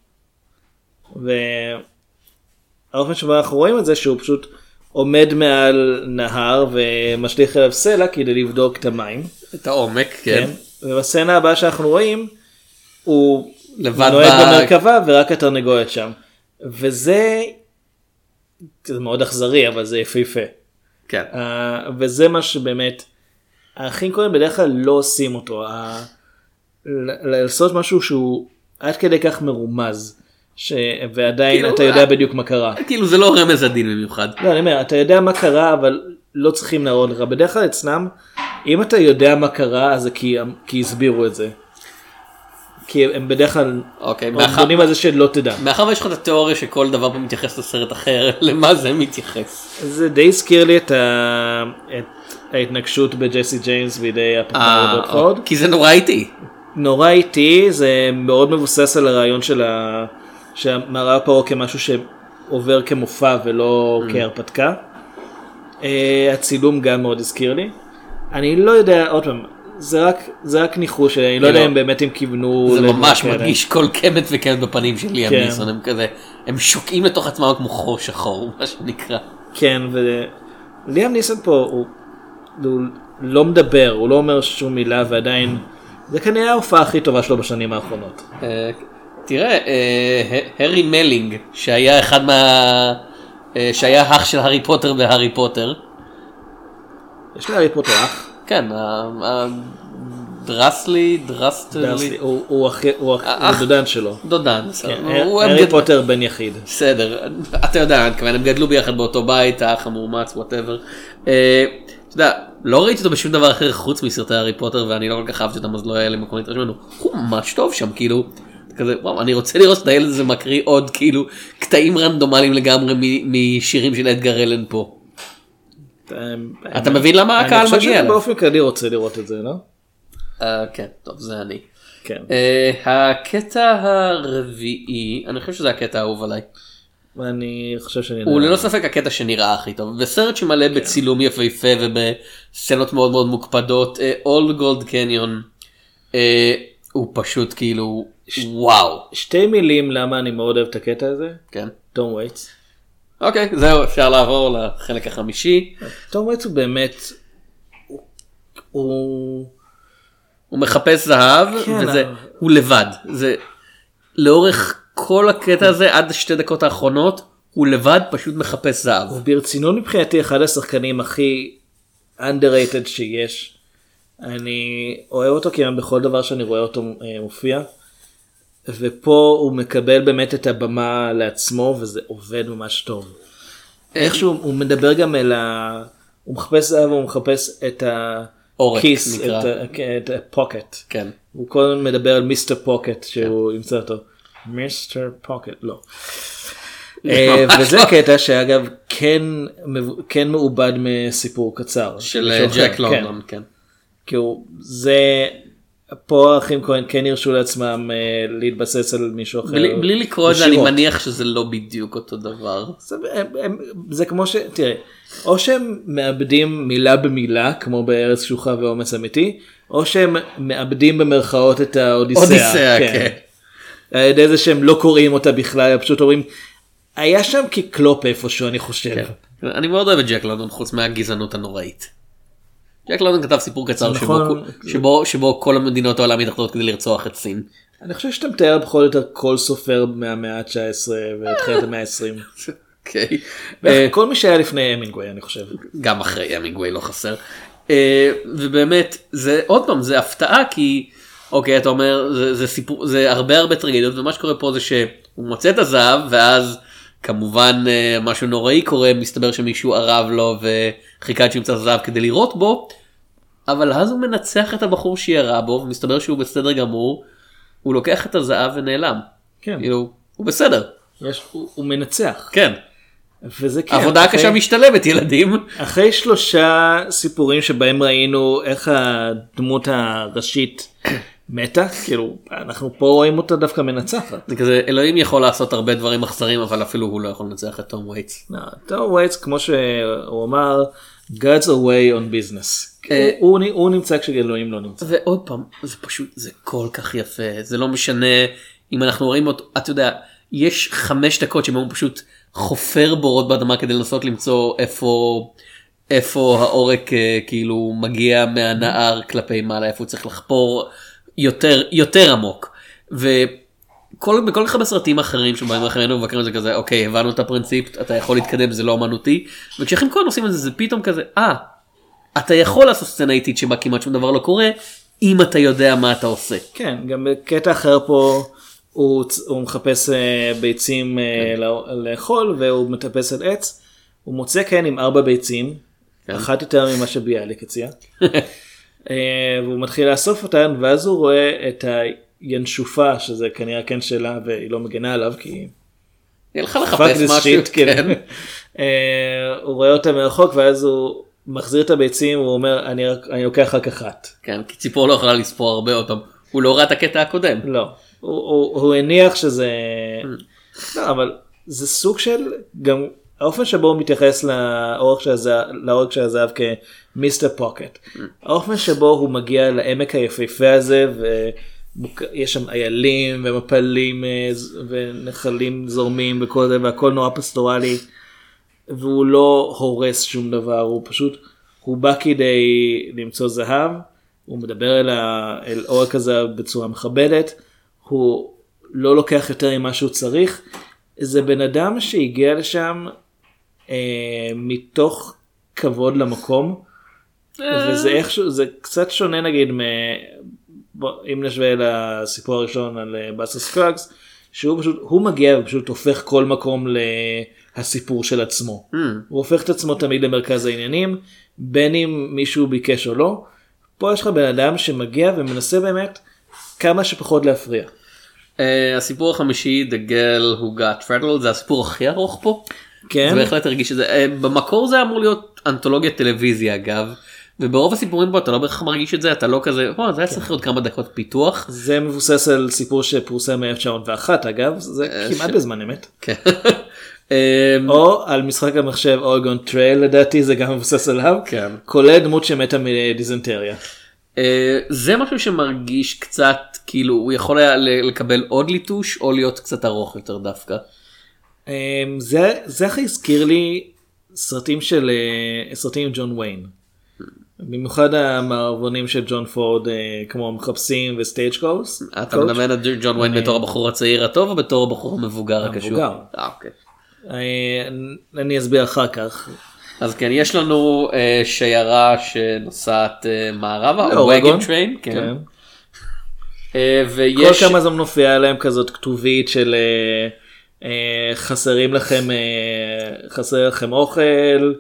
והאופן שבו אנחנו רואים את זה שהוא פשוט עומד מעל נהר ומשליך אליו סלע כדי לבדוק את המים. את העומק, כן. כן. ובסצנה הבאה שאנחנו רואים הוא לבד נוהג ב- במרכבה ורק התרנגולת שם. וזה זה מאוד אכזרי אבל זה יפהפה. כן. אה, וזה מה שבאמת האחים כהן בדרך כלל לא עושים אותו. ל- לעשות משהו שהוא עד כדי כך מרומז ש... ועדיין כאילו, אתה יודע אה, בדיוק מה קרה. כאילו זה לא רמז עדין במיוחד. לא, אני אומר, אתה יודע מה קרה אבל לא צריכים להראות לך. בדרך כלל אצלם אם אתה יודע מה קרה אז זה כי, כי הסבירו את זה. כי הם בדרך כלל אוקיי, מאחר- בונים על זה שלא תדע. מאחר ויש לך את התיאוריה שכל דבר פה מתייחס לסרט אחר, למה זה מתייחס? זה די הזכיר לי את, ה... את ההתנגשות בג'סי ג'יימס בידי הפטנר אה, בודפורד. כי זה נורא איטי. נורא איטי זה מאוד מבוסס על הרעיון של ה... שהמערב פרעה כמשהו שעובר כמופע ולא כהרפתקה. אה, הצילום גם מאוד הזכיר לי. אני לא יודע עוד פעם זה רק זה רק ניחוש אני לא יודע כאילו, אם באמת הם כיוונו. זה ממש. מרגיש כל קמת וקמת בפנים של ליאם כן. ניסון, הם כזה, הם שוקעים לתוך עצמם כמו חור שחור, מה שנקרא. כן וליאם ניסן פה הוא, הוא לא מדבר הוא לא אומר שום מילה ועדיין זה כנראה ההופעה הכי טובה שלו בשנים האחרונות. אה, תראה, אה, ה- הארי מלינג, שהיה אחד מה... אה, שהיה אח של הארי פוטר והארי פוטר, יש להארי פוטר אח. כן, ה- ה- דרסלי, דרסטלי, הוא- הוא אחי- הוא אח- הוא אח- דודן שלו. דודן, בסדר. כן, הם הארי פוטר בן יחיד. בסדר, אתה יודע, הם גדלו ביחד באותו בית, האח המאומץ, whatever. אתה יודע, לא ראיתי אותו בשום דבר אחר חוץ מסרטי הארי פוטר ואני לא כל כך אהבתי אותם אז לא היה לי מקום להתרשם ממנו. הוא ממש טוב שם, כאילו, כזה, וואו, אני רוצה לראות את הילד הזה מקריא עוד כאילו קטעים רנדומליים לגמרי משירים של אדגר אלן פה. אתה מבין לאיזה קהל אני חושב אליו? שבאופן כללי רוצה לראות את זה, לא? אה, כן, טוב, זה אני. כן. אה, הקטע הרביעי, אני חושב שזה הקטע האהוב עליי. אני חושב שאני... הוא יודע. ללא ספק הקטע שנראה הכי טוב. בסרט שמלא בצילום יפהפה ובסצנות מאוד מאוד מוקפדות, All Gold Canyon, הוא פשוט כאילו וואו. שתי מילים למה אני מאוד אוהב את הקטע הזה. כן. תום וייטס. אוקיי, זהו, אפשר לעבור לחלק החמישי. תום וייטס הוא באמת... הוא- הוא... הוא מחפש זהב, כן, וזה, אבל- הוא לבד. זה לאורך כל הקטע הזה עד שתי דקות האחרונות, הוא לבד פשוט מחפש זהב. הוא ברצינות מבחינתי אחד השחקנים הכי underrated שיש. אני אוהב אותו כמעט בכל דבר שאני רואה אותו אה, מופיע. ופה הוא מקבל באמת את הבמה לעצמו וזה עובד ממש טוב. איכשהו הוא מדבר גם אל ה... הוא מחפש זהב הוא מחפש את עורק כיס, נקרא. את כן, את הפוקט. כן. הוא כל הזמן מדבר על מיסטר פוקט שהוא ימצא אותו. מיסטר פוקט, לא. אה, וזה קטע שאגב כן כן מעובד מסיפור קצר. של אה, ג'ק כן. לונדון, כן. כי הוא זה פה האחים כהן כן הרשו לעצמם אה, להתבסס על מישהו אחר. בלי בלי לקרוא את זה אני. מניח שזה לא בדיוק אותו דבר. זה, הם, הם, זה כמו ש... תראה, או שהם מעבדים מילה במילה כמו בארץ שלוחה ואומץ אמיתי, או שהם מעבדים במרכאות את האודיסאה. אודיסאה, כן. על ידי זה שהם לא קוראים אותה בכלל, הם פשוט אומרים, היה שם קיקלופ איפשהו אני חושב. כן. אני מאוד אוהב את ג'ק לונדון חוץ מהגזענות הנוראית. ג'ק לונדון כתב סיפור קצר שבו, נכון. שבו, שבו כל המדינות העולם מתאחדות כדי לרצוח את סין. אני חושב שאתה מתאר פחות או יותר כל סופר מהמאה ה-19 ותחילת המאה ה-20. אוקיי. אה, כל מי שהיה לפני המינגווי אני חושב. גם אחרי המינגווי לא חסר. אה, ובאמת זה עוד פעם זה הפתעה כי אוקיי אתה אומר זה, זה סיפור זה הרבה הרבה טרגדיות ומה שקורה פה זה שהוא מוצא את הזהב ואז כמובן אה, משהו נוראי קורה מסתבר שמישהו ערב לו וחיכה עד שימצא את הזהב כדי לירות בו. אבל אז הוא מנצח את הבחור שירה בו ומסתבר שהוא בסדר גמור. הוא לוקח את הזהב ונעלם. כן. כאילו הוא בסדר. יש, הוא, הוא מנצח. כן. וזה כן. העבודה אחרי- הקשה משתלמת ילדים. אחרי שלושה סיפורים שבהם ראינו איך הדמות הראשית מתה, כאילו אנחנו פה רואים אותה דווקא מנצחת. זה כזה אלוהים יכול לעשות הרבה דברים אכזרים אבל אפילו הוא לא יכול לנצח את תום וייטס. לא, טום וייטס כמו שהוא אמר, God's away on business. אה, הוא נמצא כשאלוהים לא נמצא. ועוד פעם זה פשוט זה כל כך יפה זה לא משנה אם אנחנו רואים אותו אתה יודע יש חמש דקות שבהם הוא פשוט חופר בורות באדמה כדי לנסות למצוא איפה איפה העורק אה, כאילו מגיע מהנהר כלפי מעלה איפה הוא צריך לחפור יותר יותר עמוק. וכל בכל כך הרבה סרטים אחרים שבהם אנחנו היינו מבקרים את זה כזה אוקיי הבנו את הפרינציפ אתה יכול להתקדם זה לא אמנותי וכשאחים כהן עושים את זה זה פתאום כזה אה אתה יכול לעשות סצנה איטית שבה כמעט שום דבר לא קורה אם אתה יודע מה אתה עושה. כן, גם בקטע אחר פה הוא, הוא מחפש אה, ביצים אה, לא- לאכול והוא מטפס על עץ. הוא מוצא כן עם ארבע ביצים, אחת יותר ממה שביאליק הציע. אה, והוא מתחיל לאסוף אותן ואז הוא רואה את הינשופה שזה כנראה כן שלה והיא לא מגנה עליו כי היא הלכה לחפש משהו. shit, כאילו. כן. אה, הוא רואה אותה מרחוק ואז הוא מחזיר את הביצים והוא אומר אני, רק- אני לוקח רק אחת. כן, כי ציפור לא יכולה לספור הרבה פעם. הוא לא ראה את הקטע הקודם. לא, הוא, הוא, הוא הניח שזה, לא, אבל זה סוג של, גם האופן שבו הוא מתייחס לאורך של הזהב, לאורך של הזהב כמיסטר פוקט. האופן שבו הוא מגיע לעמק היפהפה הזה ויש שם איילים ומפלים אה, ונחלים זורמים וכל זה והכל נורא פסטורלי. והוא לא הורס שום דבר הוא פשוט הוא בא כדי למצוא זהב הוא מדבר אל, ה, אל עורק הזהב בצורה מכבדת הוא לא לוקח יותר ממה שהוא צריך זה בן אדם שהגיע לשם מתוך כבוד למקום וזה איכשהו זה קצת שונה נגיד מ... בוא, אם נשווה לסיפור הראשון על אה, באסה סקרגס שהוא פשוט הוא מגיע ופשוט הופך כל מקום להסיפור של עצמו הוא הופך את עצמו תמיד למרכז העניינים בין אם מישהו ביקש או לא פה יש לך בן אדם שמגיע ומנסה באמת כמה שפחות להפריע. אה, הסיפור החמישי The Girl Who Got Rattled זה הסיפור הכי ארוך פה. כן? זה בהחלט הרגיש את זה. אה, במקור זה אמור להיות אנתולוגיית טלוויזיה אגב. וברוב הסיפורים פה אתה לא בהכרח מרגיש את זה אתה לא כזה "וואו, זה היה צריך להיות כמה דקות פיתוח. זה מבוסס על סיפור שפורסם מ-1901 אגב זה כמעט ש- בזמן אמת. כן. אה, או על משחק המחשב Oregon Trail לדעתי זה גם מבוסס עליו. כן. כולל דמות שמתה מדיזנטריה. אה, זה משהו שמרגיש קצת כאילו הוא יכול היה לקבל עוד ליטוש או להיות קצת ארוך יותר דווקא. אמ, זה זה הכי הזכיר לי סרטים של אה, סרטים עם ג'ון ויין. במיוחד המערבונים של ג'ון פורד אה, כמו מחפשים ו Stagecoach. אתה מדמיין את ג'ון ויין בתור הבחור הצעיר הטוב או בתור הבחור המבוגר הקשוח? אה, אוקיי. אני אסביר אחר כך. אז כן יש לנו שיירה שנוסעת מערבה, לא, wagon. train, כן. כן. אה, כל ויש, כמה זמן מופיעה להם כזאת כתובית של חסרים לכם אה, חסר לכם אוכל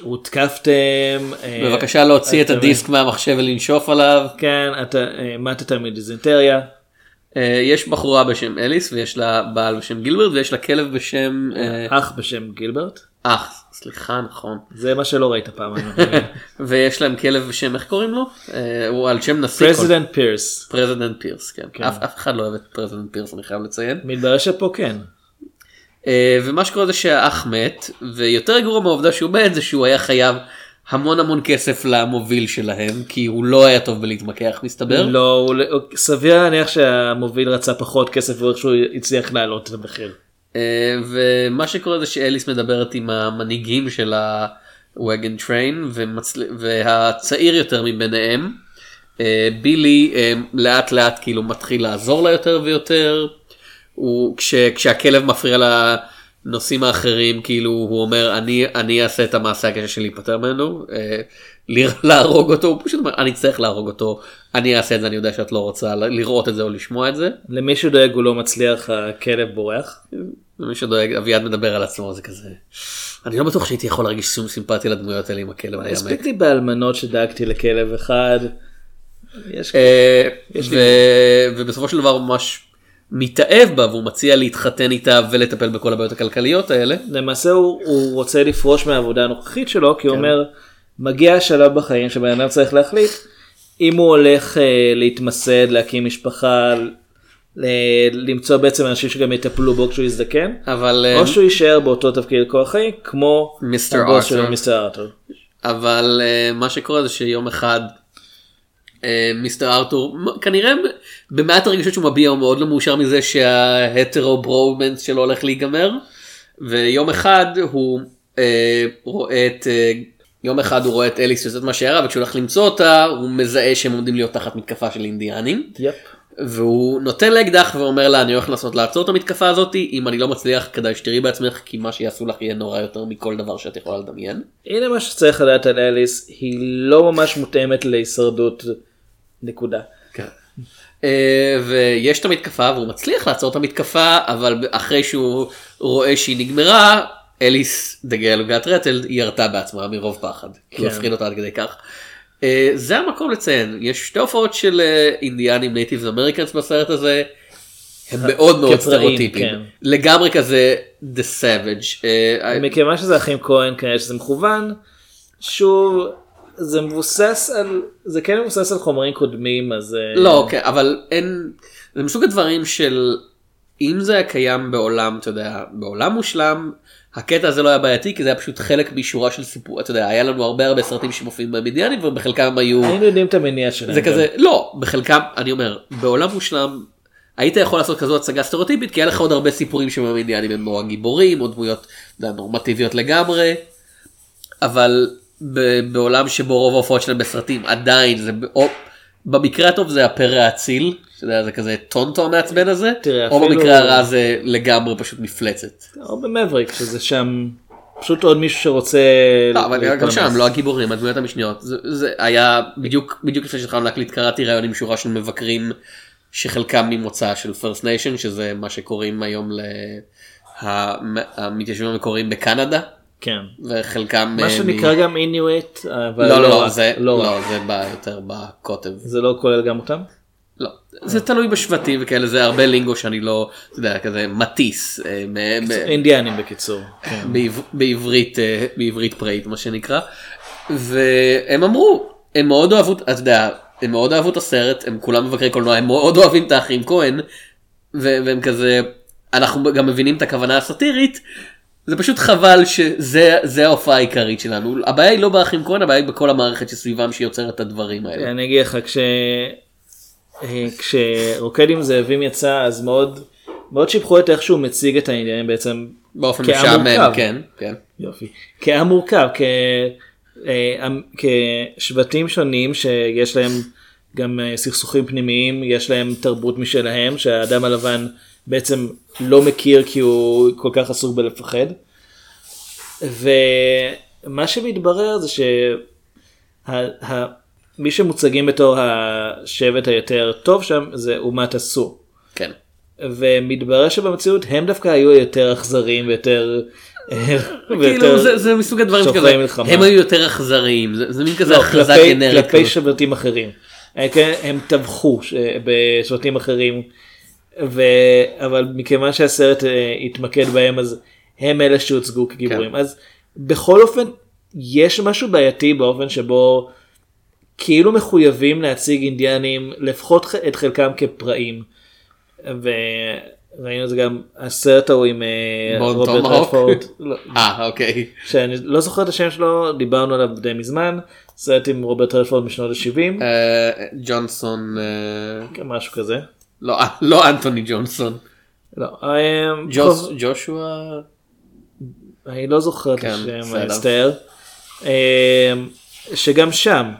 הותקפתם. אה, בבקשה להוציא את הדיסק מהמחשב ולנשוף עליו. כן, אתה אה, מתת מדיזנטריה. אה, יש בחורה בשם אליס ויש לה בעל בשם גילברט ויש לה כלב בשם אה, אח בשם גילברט. אח, סליחה נכון. זה מה שלא ראית פעם. ויש להם כלב בשם איך קוראים לו? אה, הוא על שם נשיא. President פירס. President פירס, כן. אף אף אחד לא אוהב את President פירס אני חייב לציין. מתברר שפה כן. אה, ומה שקורה זה שהאח מת ויותר גרוע מהעובדה שהוא מת זה שהוא היה חייב המון המון כסף למוביל שלהם כי הוא לא היה טוב בלהתמקח מסתבר. לא, הוא- הוא- סביר להניח שהמוביל רצה פחות כסף ואיכשהו הצליח להעלות את המחיר. אה, ומה שקורה זה שאליס מדברת עם המנהיגים של הווגן טריין ומצל... והצעיר יותר מביניהם אה, בילי לאט לאט כאילו מתחיל לעזור לה יותר ויותר. הוא כש... כשהכלב מפריע לנושאים האחרים כאילו הוא אומר אני אני אעשה את המעשה הקשה שלי להיפטר ממנו אה, להרוג אותו הוא פשוט אומר אני אצטרך להרוג אותו אני אעשה את זה אני יודע שאת לא רוצה לראות את זה או לשמוע את זה. למי שדואג הוא לא מצליח, הכלב בורח. ומי שדואג אביעד מדבר על עצמו זה כזה. אני לא בטוח שהייתי יכול להרגיש שום סימפתיה לדמויות האלה אם הכלב. הספיק לי באלמנות שדאגתי לכלב אחד. יש אה, יש ו- ובסופו של דבר ממש מתאהב בה והוא מציע להתחתן איתה ולטפל בכל הבעיות הכלכליות האלה. למעשה הוא, הוא רוצה לפרוש מהעבודה הנוכחית שלו כי כן. הוא אומר מגיע השלב בחיים שבן אדם צריך להחליט אם הוא הולך אה, להתמסד להקים משפחה ל- למצוא בעצם אנשים שגם יטפלו בו כשהוא יזדקן אבל אה, או שהוא יישאר באותו תפקיד כל החיים כמו מיסטר ארתור. אבל אה, מה שקורה זה שיום אחד אה, מיסטר ארתור כנראה במעט הרגשות שהוא מביע הוא מאוד לא מאושר מזה שההטרו ברומנס שלו הולך להיגמר ויום אחד הוא אה, רואה את אה, יום אחד הוא רואה את אליס יוצאת מהשיירה וכשהוא הולך למצוא אותה הוא מזהה שהם עומדים להיות תחת מתקפה של אינדיאנים יפ. והוא נותן לה אקדח ואומר לה אני הולך לנסות לעצור את המתקפה הזאתי אם אני לא מצליח כדאי שתראי בעצמך כי מה שיעשו לך יהיה נורא יותר מכל דבר שאת יכולה לדמיין. הנה מה שצריך לדעת על אליס היא לא ממש מותאמת להישרדות נקודה. אה, ויש את המתקפה והוא מצליח לעצור את המתקפה אבל אחרי שהוא רואה שהיא נגמרה Alice the gal who got rattled היא היא ירתה בעצמה מרוב פחד. כי הוא כן. הפחיד אותה עד כדי כך. אה, זה המקום לציין יש שתי הופעות של אה, אינדיאנים natives Americans בסרט הזה. הם מאוד מאוד סטריאוטיפים כן. לגמרי כזה the savage. מכיוון שזה אחים כהן כנראה שזה מכוון שוב זה מבוסס על זה כן מבוסס על חומרים קודמים אז אה, לא כן אבל אין זה מסוג הדברים של אם זה היה קיים בעולם אתה יודע בעולם מושלם הקטע הזה לא היה בעייתי כי זה היה פשוט חלק משורה של סיפור אתה יודע היה לנו הרבה הרבה סרטים שמופיעים במדיאנים ובחלקם היו היינו יודעים את המניע שלהם. זה גם. כזה לא בחלקם אני אומר בעולם מושלם היית יכול לעשות כזו הצגה סטריאוטיפית כי היה לך עוד הרבה סיפורים שבמדיאנים הם נורא גיבורים או דמויות נורמטיביות לגמרי. אבל בעולם שבו רוב ההופעות שלהם בסרטים עדיין זה או במקרה הטוב זה הפרא האציל זה כזה טונטו המעצבן הזה תראה, או אפילו- במקרה הרע זה לגמרי פשוט מפלצת. או במבריק שזה שם פשוט עוד מישהו שרוצה. לא, אבל גם. שם לא הגיבורים הדמויות המשניות זה, זה היה בדיוק בדיוק לפני שהתחלנו להקליט קראתי ראיון עם שורה של מבקרים שחלקם ממוצא של first nation שזה מה שקוראים היום למתיישבים המקוריים בקנדה כן. וחלקם מה אה, שנקרא מ- גם איניואט אבל לא לא לא רק, זה לא. לא זה בא יותר בקוטב זה לא כולל גם אותם? לא זה תלוי בשבטים וכאלה זה הרבה לינגו שאני לא אתה יודע כזה מטיס אה, מ- מ- אינדיאנים בקיצור. כן. בעב- בעברית אה, בעברית פראית מה שנקרא והם אמרו הם מאוד אוהבו אתה יודע הם מאוד אהבו את הסרט הם כולם מבקרי קולנוע הם מאוד אוהבים את האחים כהן ו- והם כזה אנחנו גם מבינים את הכוונה הסאטירית. זה פשוט חבל שזה זה ההופעה העיקרית שלנו הבעיה היא לא באחים כהן הבעיה היא בכל המערכת שסביבם שיוצרת את הדברים האלה. אני אגיד לך כש... אה, כשרוקד עם זאבים יצא אז מאוד מאוד שיבחו את איך שהוא מציג את העניינים בעצם באופן משעמם. כן כן. יופי. כעם מורכב, כ... אה, עם- כשבטים שונים שיש להם גם אה, סכסוכים פנימיים, יש להם תרבות משלהם, שהאדם הלבן בעצם לא מכיר כי הוא כל כך עסוק בלפחד. ומה שמתברר זה שמי שמוצגים בתור השבט היותר טוב שם זה אומת הסור. כן. ומתברר שבמציאות הם דווקא היו יותר אכזריים ויותר כאילו זה, זה מסוג הדברים שכזה, מלחמה. הם היו יותר אכזריים, זה, זה מין כזה לא, הכרזה גנרית. כלפי. שבטים אחרים. אה, כן, הם טבחו בשבטים אחרים, ו... אבל מכיוון שהסרט אה, התמקד בהם אז הם אלה שהוצגו כגיבורים. כן. אז בכל אופן יש משהו בעייתי באופן שבו כאילו מחויבים להציג אינדיאנים לפחות את חלקם כפראים. וראינו את זה גם הסרט ההוא עם אה, רוברט? רדפורד. לא, אה, אוקיי. שאני לא זוכר את השם שלו דיברנו עליו די מזמן סרט עם רוברט רדפורד משנות ה-70 אה, ג'ונסון, אה, משהו כזה. לא, לא אנטוני ג'ונסון. לא, טוב, ג'ושוע, אני לא זוכר את כן, השם. מצטער. אה, שגם שם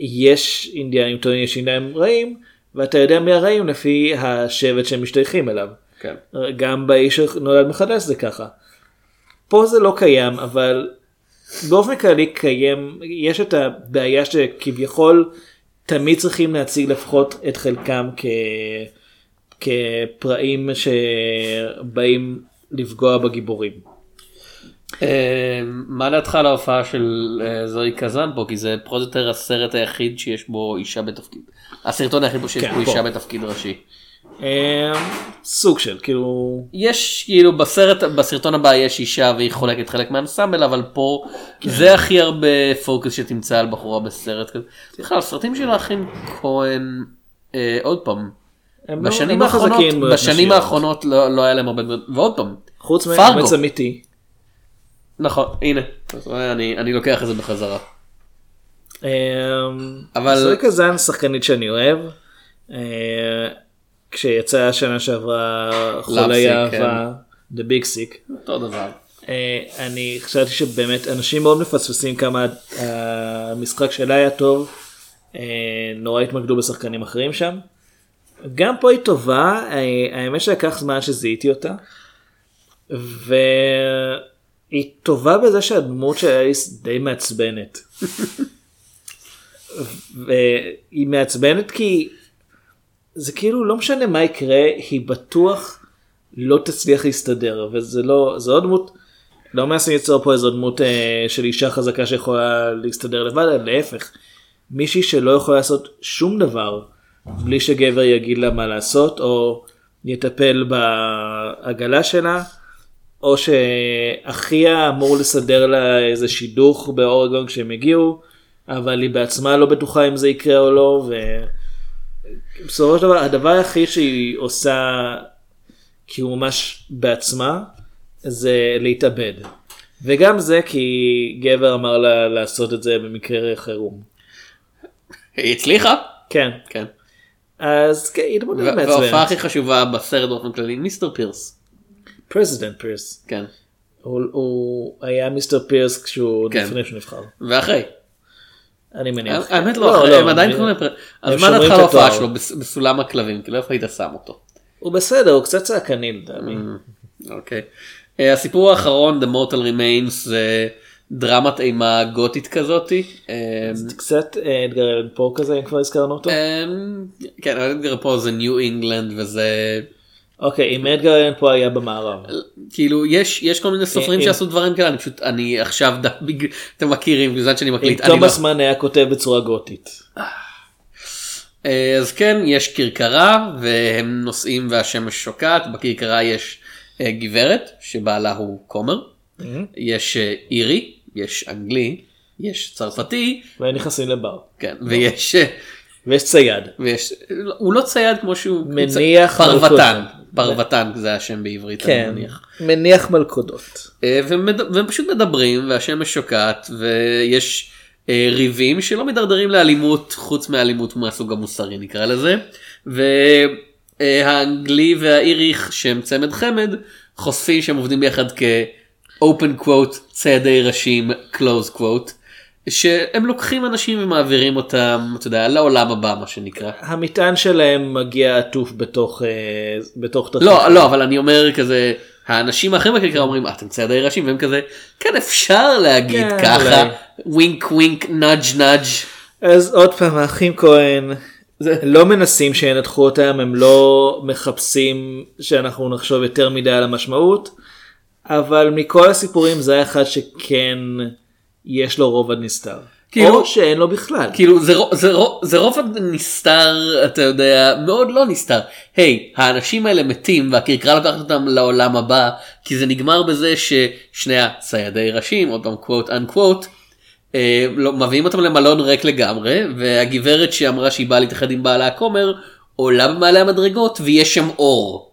יש אינדיאנים טובים, יש אינדיאנים רעים, ואתה יודע מי הרעים לפי השבט שהם משתייכים אליו. כן. גם באיש שנולד מחדש זה ככה. פה זה לא קיים, אבל באופן כללי קיים, יש את הבעיה שכביכול תמיד צריכים להציג לפחות את חלקם כ... כפראים שבאים לפגוע בגיבורים. אה, מה דעתך על ההופעה של אה, זוהי קזאן פה כי זה פחות או יותר הסרט היחיד שיש בו אישה בתפקיד. הסרטון היחיד בו שיש כן, בו. אישה בתפקיד ראשי. אה, סוג של כאילו יש כאילו בסרט בסרטון הבא יש אישה והיא חולקת חלק מהאנסמבל אבל פה כן. זה הכי הרבה פוקוס שתמצא על בחורה בסרט כזה. בכלל הסרטים של האחים כהן אה, עוד פעם. לא- בשנים לא האחרונות בשנים. האחרונות לא לא היה להם הרבה ועוד פעם חוץ. מאמץ אמיתי. נכון הנה אני אני לוקח את זה בחזרה. אבל אבל- זוהי קזאן שחקנית שאני אוהב. אה, כשיצאה השנה שעברה חולי אהבה, The Big Sick. אותו דבר. אה, אני חשבתי שבאמת אנשים מאוד מפספסים כמה המשחק שלה היה טוב. אה, נורא התמקדו בשחקנים אחרים שם. גם פה היא טובה, אה, האמת שלקח זמן שזיהיתי אותה. והיא טובה בזה שהדמות של אליס די מעצבנת. והיא מעצבנת כי זה כאילו לא משנה מה יקרה, היא בטוח לא תצליח להסתדר, וזה לא, זה עוד דמות, לא מנסים ליצור פה איזו דמות אה, של אישה חזקה שיכולה להסתדר לבד, אלא להפך, מישהי שלא יכולה לעשות שום דבר בלי שגבר יגיד לה מה לעשות, או יטפל בעגלה שלה, או שאחיה אמור לסדר לה איזה שידוך באורגון כשהם הגיעו, אבל היא בעצמה לא בטוחה אם זה יקרה או לא, ובסופו של דבר הדבר היחיד שהיא עושה כאילו ממש בעצמה זה להתאבד. וגם זה כי גבר אמר לה לעשות את זה במקרה חירום. היא הצליחה. כן. כן. אז כן, היא דמות מעצבנת. וההופעה הכי חשובה בסרט באופן כללי mister פירס. President פירס. כן. הוא, הוא היה מיסטר פירס כשהוא כן. לפני שהוא נבחר. ואחרי. אני מניח. האמת לא, אחרי, הם עדיין קוראים לפר... הם אז מה דעתך על ההופעה. שלו בס- בסולם הכלבים? כאילו איפה היית שם אותו? הוא בסדר, הוא קצת צעקני לדעתי. אוקיי. אה, הסיפור האחרון The Mortal Remains זה דרמת אימה גותית כזאתי. אה, זה קצת אה, אדגר אלן פור כזה, אם כבר הזכרנו אותו. אה, כן, אדגר פה זה ניו אינגלנד וזה אוקיי, אם אדגר אלן פור היה במערב. כאילו יש יש כל מיני סופרים אם- שעשו דברים כאלה אני פשוט אני עכשיו אתם מכירים בזמן שאני אם מקליט. לא- תומאס מן היה כותב בצורה גותית. אה, אז כן יש כרכרה והם נוסעים והשמש שוקעת בכרכרה יש אה, גברת שבעלה הוא כומר יש אה, אירי יש אנגלי יש צרפתי והם נכנסים לבר. כן ויש ויש צייד. ויש הוא לא צייד כמו שהוא מניח פרוותן. פרוותן זה השם בעברית אני כן, מניח. מניח מלכודות. אה, ומד- והם פשוט מדברים והשמש שוקעת ויש אה, ריבים שלא מדרדרים לאלימות חוץ מאלימות מהסוג המוסרי נקרא לזה. והאנגלי והאיריך שהם צמד חמד חושפים שהם עובדים ביחד כ-open quote ציידי ראשים close quote. שהם לוקחים אנשים ומעבירים אותם אתה יודע לעולם הבא מה שנקרא. המטען שלהם מגיע עטוף בתוך אה, בתוך תרחיש. לא לא אבל אני אומר כזה האנשים האחרים בכיכר אומרים "אה, אתם ציידי ראשים והם כזה כן אפשר להגיד כן, ככה. ווינק ווינק נאג' נאג' אז עוד פעם האחים כהן לא מנסים שינתחו אותם הם לא מחפשים שאנחנו נחשוב יותר מדי על המשמעות. אבל מכל הסיפורים זה האחד שכן יש לו רובד נסתר. כאילו- או שאין לו בכלל. כאילו זה, זה, רו- זה רובד נסתר אתה יודע מאוד לא נסתר. היי האנשים האלה מתים והכרכרה לוקחת אותם לעולם הבא כי זה נגמר בזה ששני הציידי ראשים עוד פעם קוואט אנקוואט. אה, לא, מביאים אותם למלון ריק לגמרי והגברת שאמרה שהיא באה להתאחד עם בעלה הכומר עולה במעלה המדרגות ויש שם אור.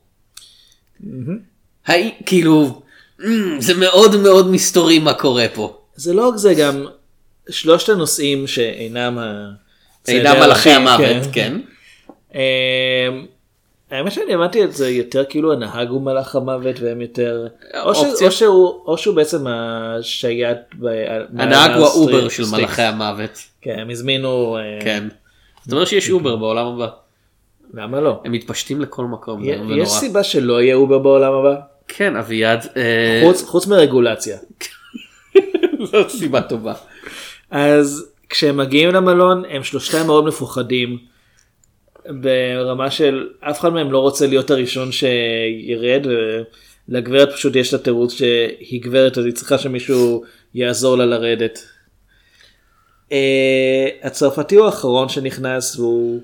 היי, כאילו אמ, זה מאוד מאוד מסתורי מה קורה פה. זה לא רק זה גם שלושת הנושאים שאינם ה... אינם מלאכי הראשים, המוות כן. אמ, האמת שאני הבנתי את זה יותר כאילו הנהג הוא מלאך המוות והם יותר או, ש... או, שהוא, או שהוא בעצם השייט ב... הנהג הוא האובר של. מלאכי המוות. כן הם הזמינו אה, כן. זאת אומרת שיש אובר בעולם הבא. למה לא? הם מתפשטים לכל מקום. יש. סיבה שלא יהיה אובר בעולם הבא? כן אביעד. אה, חוץ, חוץ מרגולציה. זו סיבה טובה. אז כשהם מגיעים למלון הם שלושתם מאוד מפוחדים ברמה של אף אחד מהם לא רוצה להיות הראשון שירד ולגברת פשוט יש את התירוץ שהיא גברת אז היא צריכה שמישהו יעזור לה לרדת. אה, הצרפתי הוא האחרון שנכנס והוא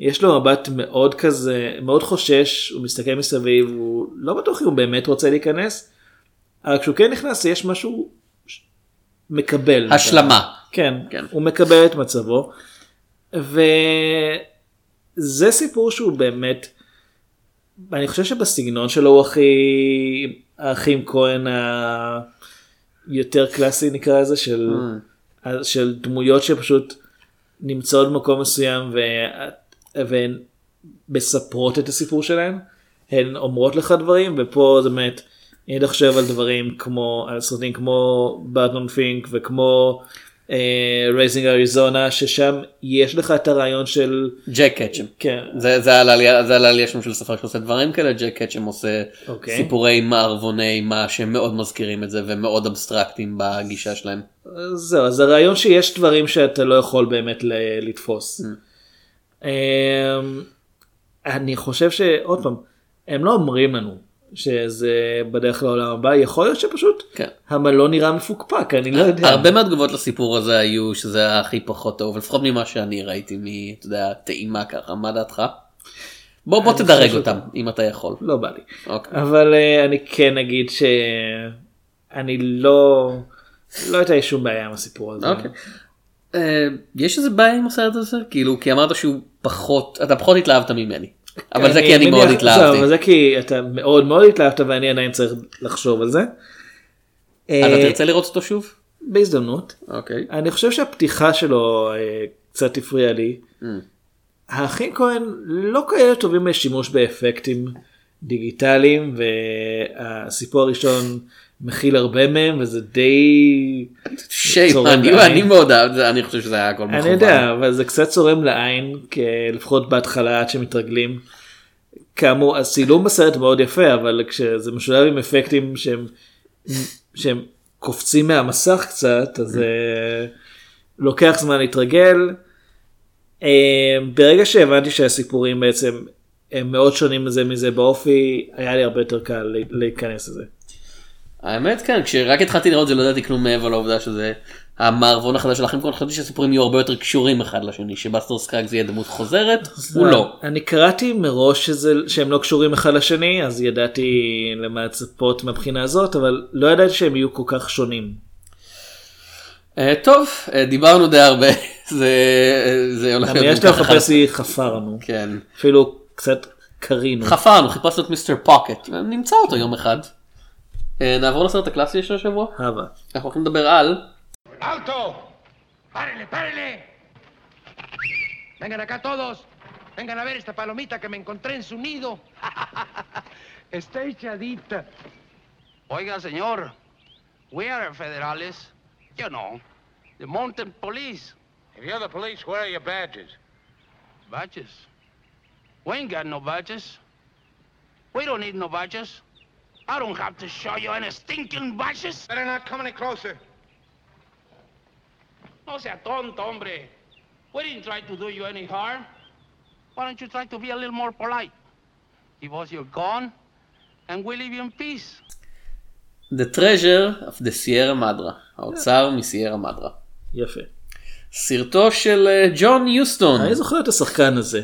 יש לו מבט מאוד כזה מאוד חושש הוא מסתכל מסביב הוא לא בטוח אם הוא באמת רוצה להיכנס. אבל כשהוא כן נכנס יש משהו מקבל. השלמה. כן, כן. הוא מקבל את מצבו. וזה סיפור שהוא באמת, אני חושב שבסגנון שלו הוא הכי, האחים כהן היותר קלאסי נקרא לזה, של, של דמויות שפשוט נמצאות במקום מסוים ו... והן מספרות את הסיפור שלהן, הן אומרות לך דברים ופה זה באמת, אתה חושב על דברים כמו, על סרטים כמו ברטון פינק וכמו Raising Arizona ששם יש לך את הרעיון של ג'ק קצ'ם. כן זה עלה לי שם של ספר שעושה דברים כאלה ג'ק קצ'ם עושה אוקיי. סיפורי מערבוני מה שמאוד מזכירים את זה ומאוד אבסטרקטים בגישה שלהם. זהו אז הרעיון שיש דברים שאתה לא יכול באמת לתפוס. אמ, אני חושב שעוד פעם הם לא אומרים לנו שזה בדרך לעולם הבא יכול להיות שפשוט כן. המלון נראה מפוקפק אני לא יודע. הרבה מהתגובות לסיפור הזה היו שזה הכי פחות טוב לפחות ממה שאני ראיתי מ... אתה יודע, טעימה ככה מה דעתך? בוא בוא תדרג חושב אותם אם אתה יכול. לא בא לי. אוקיי. אבל אה, אני כן אגיד שאני לא לא הייתה שום בעיה עם הסיפור הזה. אוקיי. אה, יש איזה בעיה עם הסרט הזה כאילו כי אמרת שהוא פחות אתה פחות התלהבת ממני. אבל זה כי אני מאוד התלהבתי. זה כי אתה מאוד מאוד התלהבת ואני עדיין צריך לחשוב על זה. אתה אה, תרצה לראות אותו שוב? בהזדמנות. אוקיי. אני חושב שהפתיחה שלו אה, קצת הפריעה לי. Mm. האחים כהן לא כאלה טובים בשימוש באפקטים דיגיטליים והסיפור הראשון מכיל הרבה מהם וזה די שייפ, אני לעין. אני מאוד אהב, זה, אני חושב שזה היה הכל מכוון. אני יודע אבל זה קצת צורם לעין לפחות בהתחלה עד שמתרגלים. כאמור הצילום בסרט מאוד יפה אבל כשזה משולב עם אפקטים שהם שהם קופצים מהמסך קצת אז אה, לוקח זמן להתרגל. אה, ברגע שהבנתי שהסיפורים בעצם הם מאוד שונים זה מזה באופי היה לי הרבה יותר קל לה- להיכנס לזה. האמת כן, כשרק התחלתי לראות זה לא ידעתי כלום מעבר לעובדה שזה המערבון החדש של אחים כהן, חשבתי שהסיפורים יהיו הרבה יותר קשורים אחד לשני, שבאסטר סקאג זה יהיה דמות חוזרת, הוא לא. אני קראתי מראש שזה, שהם לא קשורים אחד לשני אז ידעתי למה לצפות מהבחינה הזאת אבל לא ידעתי שהם יהיו כל כך שונים. אה, טוב, אה, דיברנו די הרבה, זה זה הולך להיות יש לי לחפש לי חפרנו כן. אפילו קצת קרינו. חפרנו, חיפשנו את מיסטר פוקט, נמצא אותו יום אחד. אה, נעבור לסרט הקלאסי של השבוע, הווה. אנחנו הולכים לדבר על ¡Alto! ¡Párenle, párenle! Vengan acá todos. Vengan a ver esta palomita que me encontré en su nido. Está echadita. Oiga, señor, we are federales. You know, the mountain police. If you're the police, where are your badges? Badges. We ain't got no badges. We don't need no badges. I don't have to show you any stinking badges. Better not come any closer. No sea tonto, hombre. We didn't try to do you any harm. Why don't you try to be a little more polite? Give us your gun, and we leave you in peace. The Treasure of the Sierra Madra, האוצר מסיירה מדרה. יפה. סרטו של אה, ג'ון יוסטון. אני זוכר את השחקן הזה.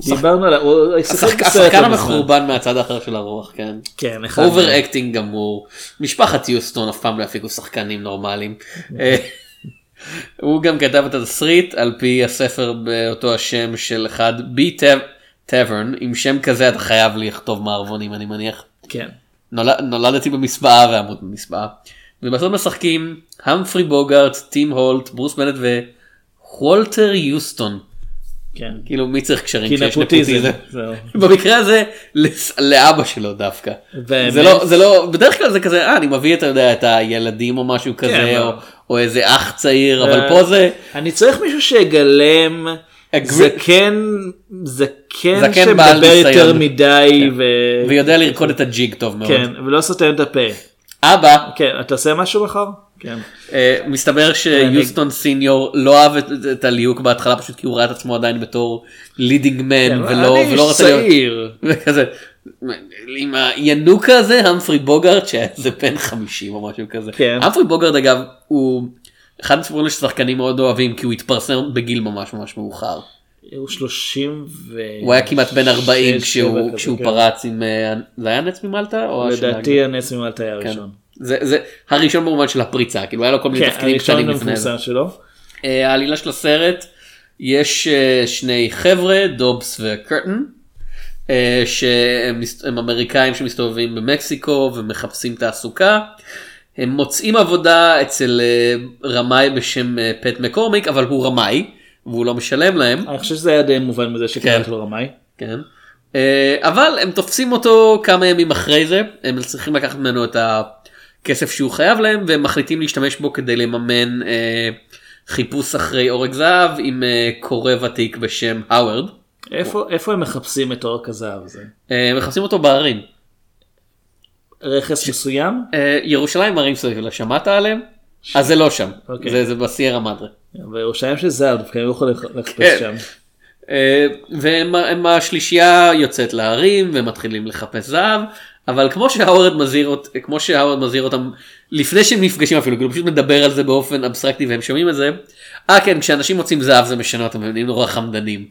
שחק- דיברנו עליו, השחקן. המחורבן מהצד האחר של הרוח, כן. כן, אחד overacting גמור. משפחת יוסטון אף פעם לא יפיקו שחקנים נורמליים. אה, הוא גם כתב את התסריט על פי הספר באותו השם של אחד בי טברן עם שם כזה אתה חייב לכתוב מערבונים אני מניח. כן. נולד, נולדתי במספאה ואמות במספאה. ובסוף משחקים המפרי בוגארט, טים הולט, ברוס בנט ווולטר יוסטון. כן. כאילו מי צריך קשרים כשיש נפוטיזם. במקרה הזה לאבא שלו דווקא. זה לא זה לא בדרך כלל זה כזה אה, אני מביא אתה יודע את הילדים או משהו כזה כן, או. או איזה אח צעיר אבל אה, פה זה אני צריך מישהו שיגלם זקן זקן זקן שמדבר יותר. מדי ו... ויודע לרקוד את הג'יג טוב מאוד. כן, ולא סותם את הפה. אבא כן, אתה עושה משהו מחר? כן. אה, מסתבר שיוסטון סיניור לא אהב את, את הליהוק בהתחלה פשוט כי הוא ראה את עצמו עדיין בתור leading man כן, ולא אני ולא איש רצה להיות צעיר. וכזה עם הינוק הזה המפרי בוגארט שהיה איזה בן 50 או משהו כזה. כן. המפרי בוגארט אגב הוא אחד הסיפורים ששחקנים מאוד אוהבים כי הוא התפרסם בגיל ממש ממש מאוחר. הוא 30 ו... הוא היה כמעט בן 40 שש, כשהוא כשהוא כן. פרץ עם אה, זה היה נץ ממלטה או? לדעתי הנץ ממלטה היה כן. הראשון. זה זה הראשון במובן של הפריצה כאילו היה לו כל מיני כן, תפקידים קטנים לפני זה. שלו. אה, העלילה של הסרט יש אה, שני חבר'ה דובס וקרטן שהם אמריקאים שמסתובבים במקסיקו ומחפשים תעסוקה. הם מוצאים עבודה אצל רמאי בשם פט מקורמיק אבל הוא רמאי והוא לא משלם להם. אני חושב שזה היה די מובן מזה כן. שקראתי לו רמאי. כן. אה, אבל הם תופסים אותו כמה ימים אחרי זה הם צריכים לקחת ממנו את הכסף שהוא חייב להם והם מחליטים להשתמש בו כדי לממן אה, חיפוש אחרי עורק זהב עם אה, קורא ותיק בשם האוורד. איפה איפה הם מחפשים את עורק הזהב הזה? אה, מחפשים אותו בערים. רכס מסוים? אה, ירושלים ערים סביב שמעת עליהם? אז זה לא שם אוקיי. זה, זה בסיירה מדרה. בירושלים של זהב דווקא הם לא יכולים לחפש כן. שם. אה, והם הם השלישייה יוצאת להרים ומתחילים לחפש זהב אבל כמו שהאוורד מזהיר כמו שהאוורד מזהיר אותם לפני שהם נפגשים אפילו כאילו פשוט מדבר על זה באופן אבסטרקטי והם שומעים את זה. אה כן כשאנשים מוצאים זהב זה משנה אותם הם נהיים נורא חמדנים.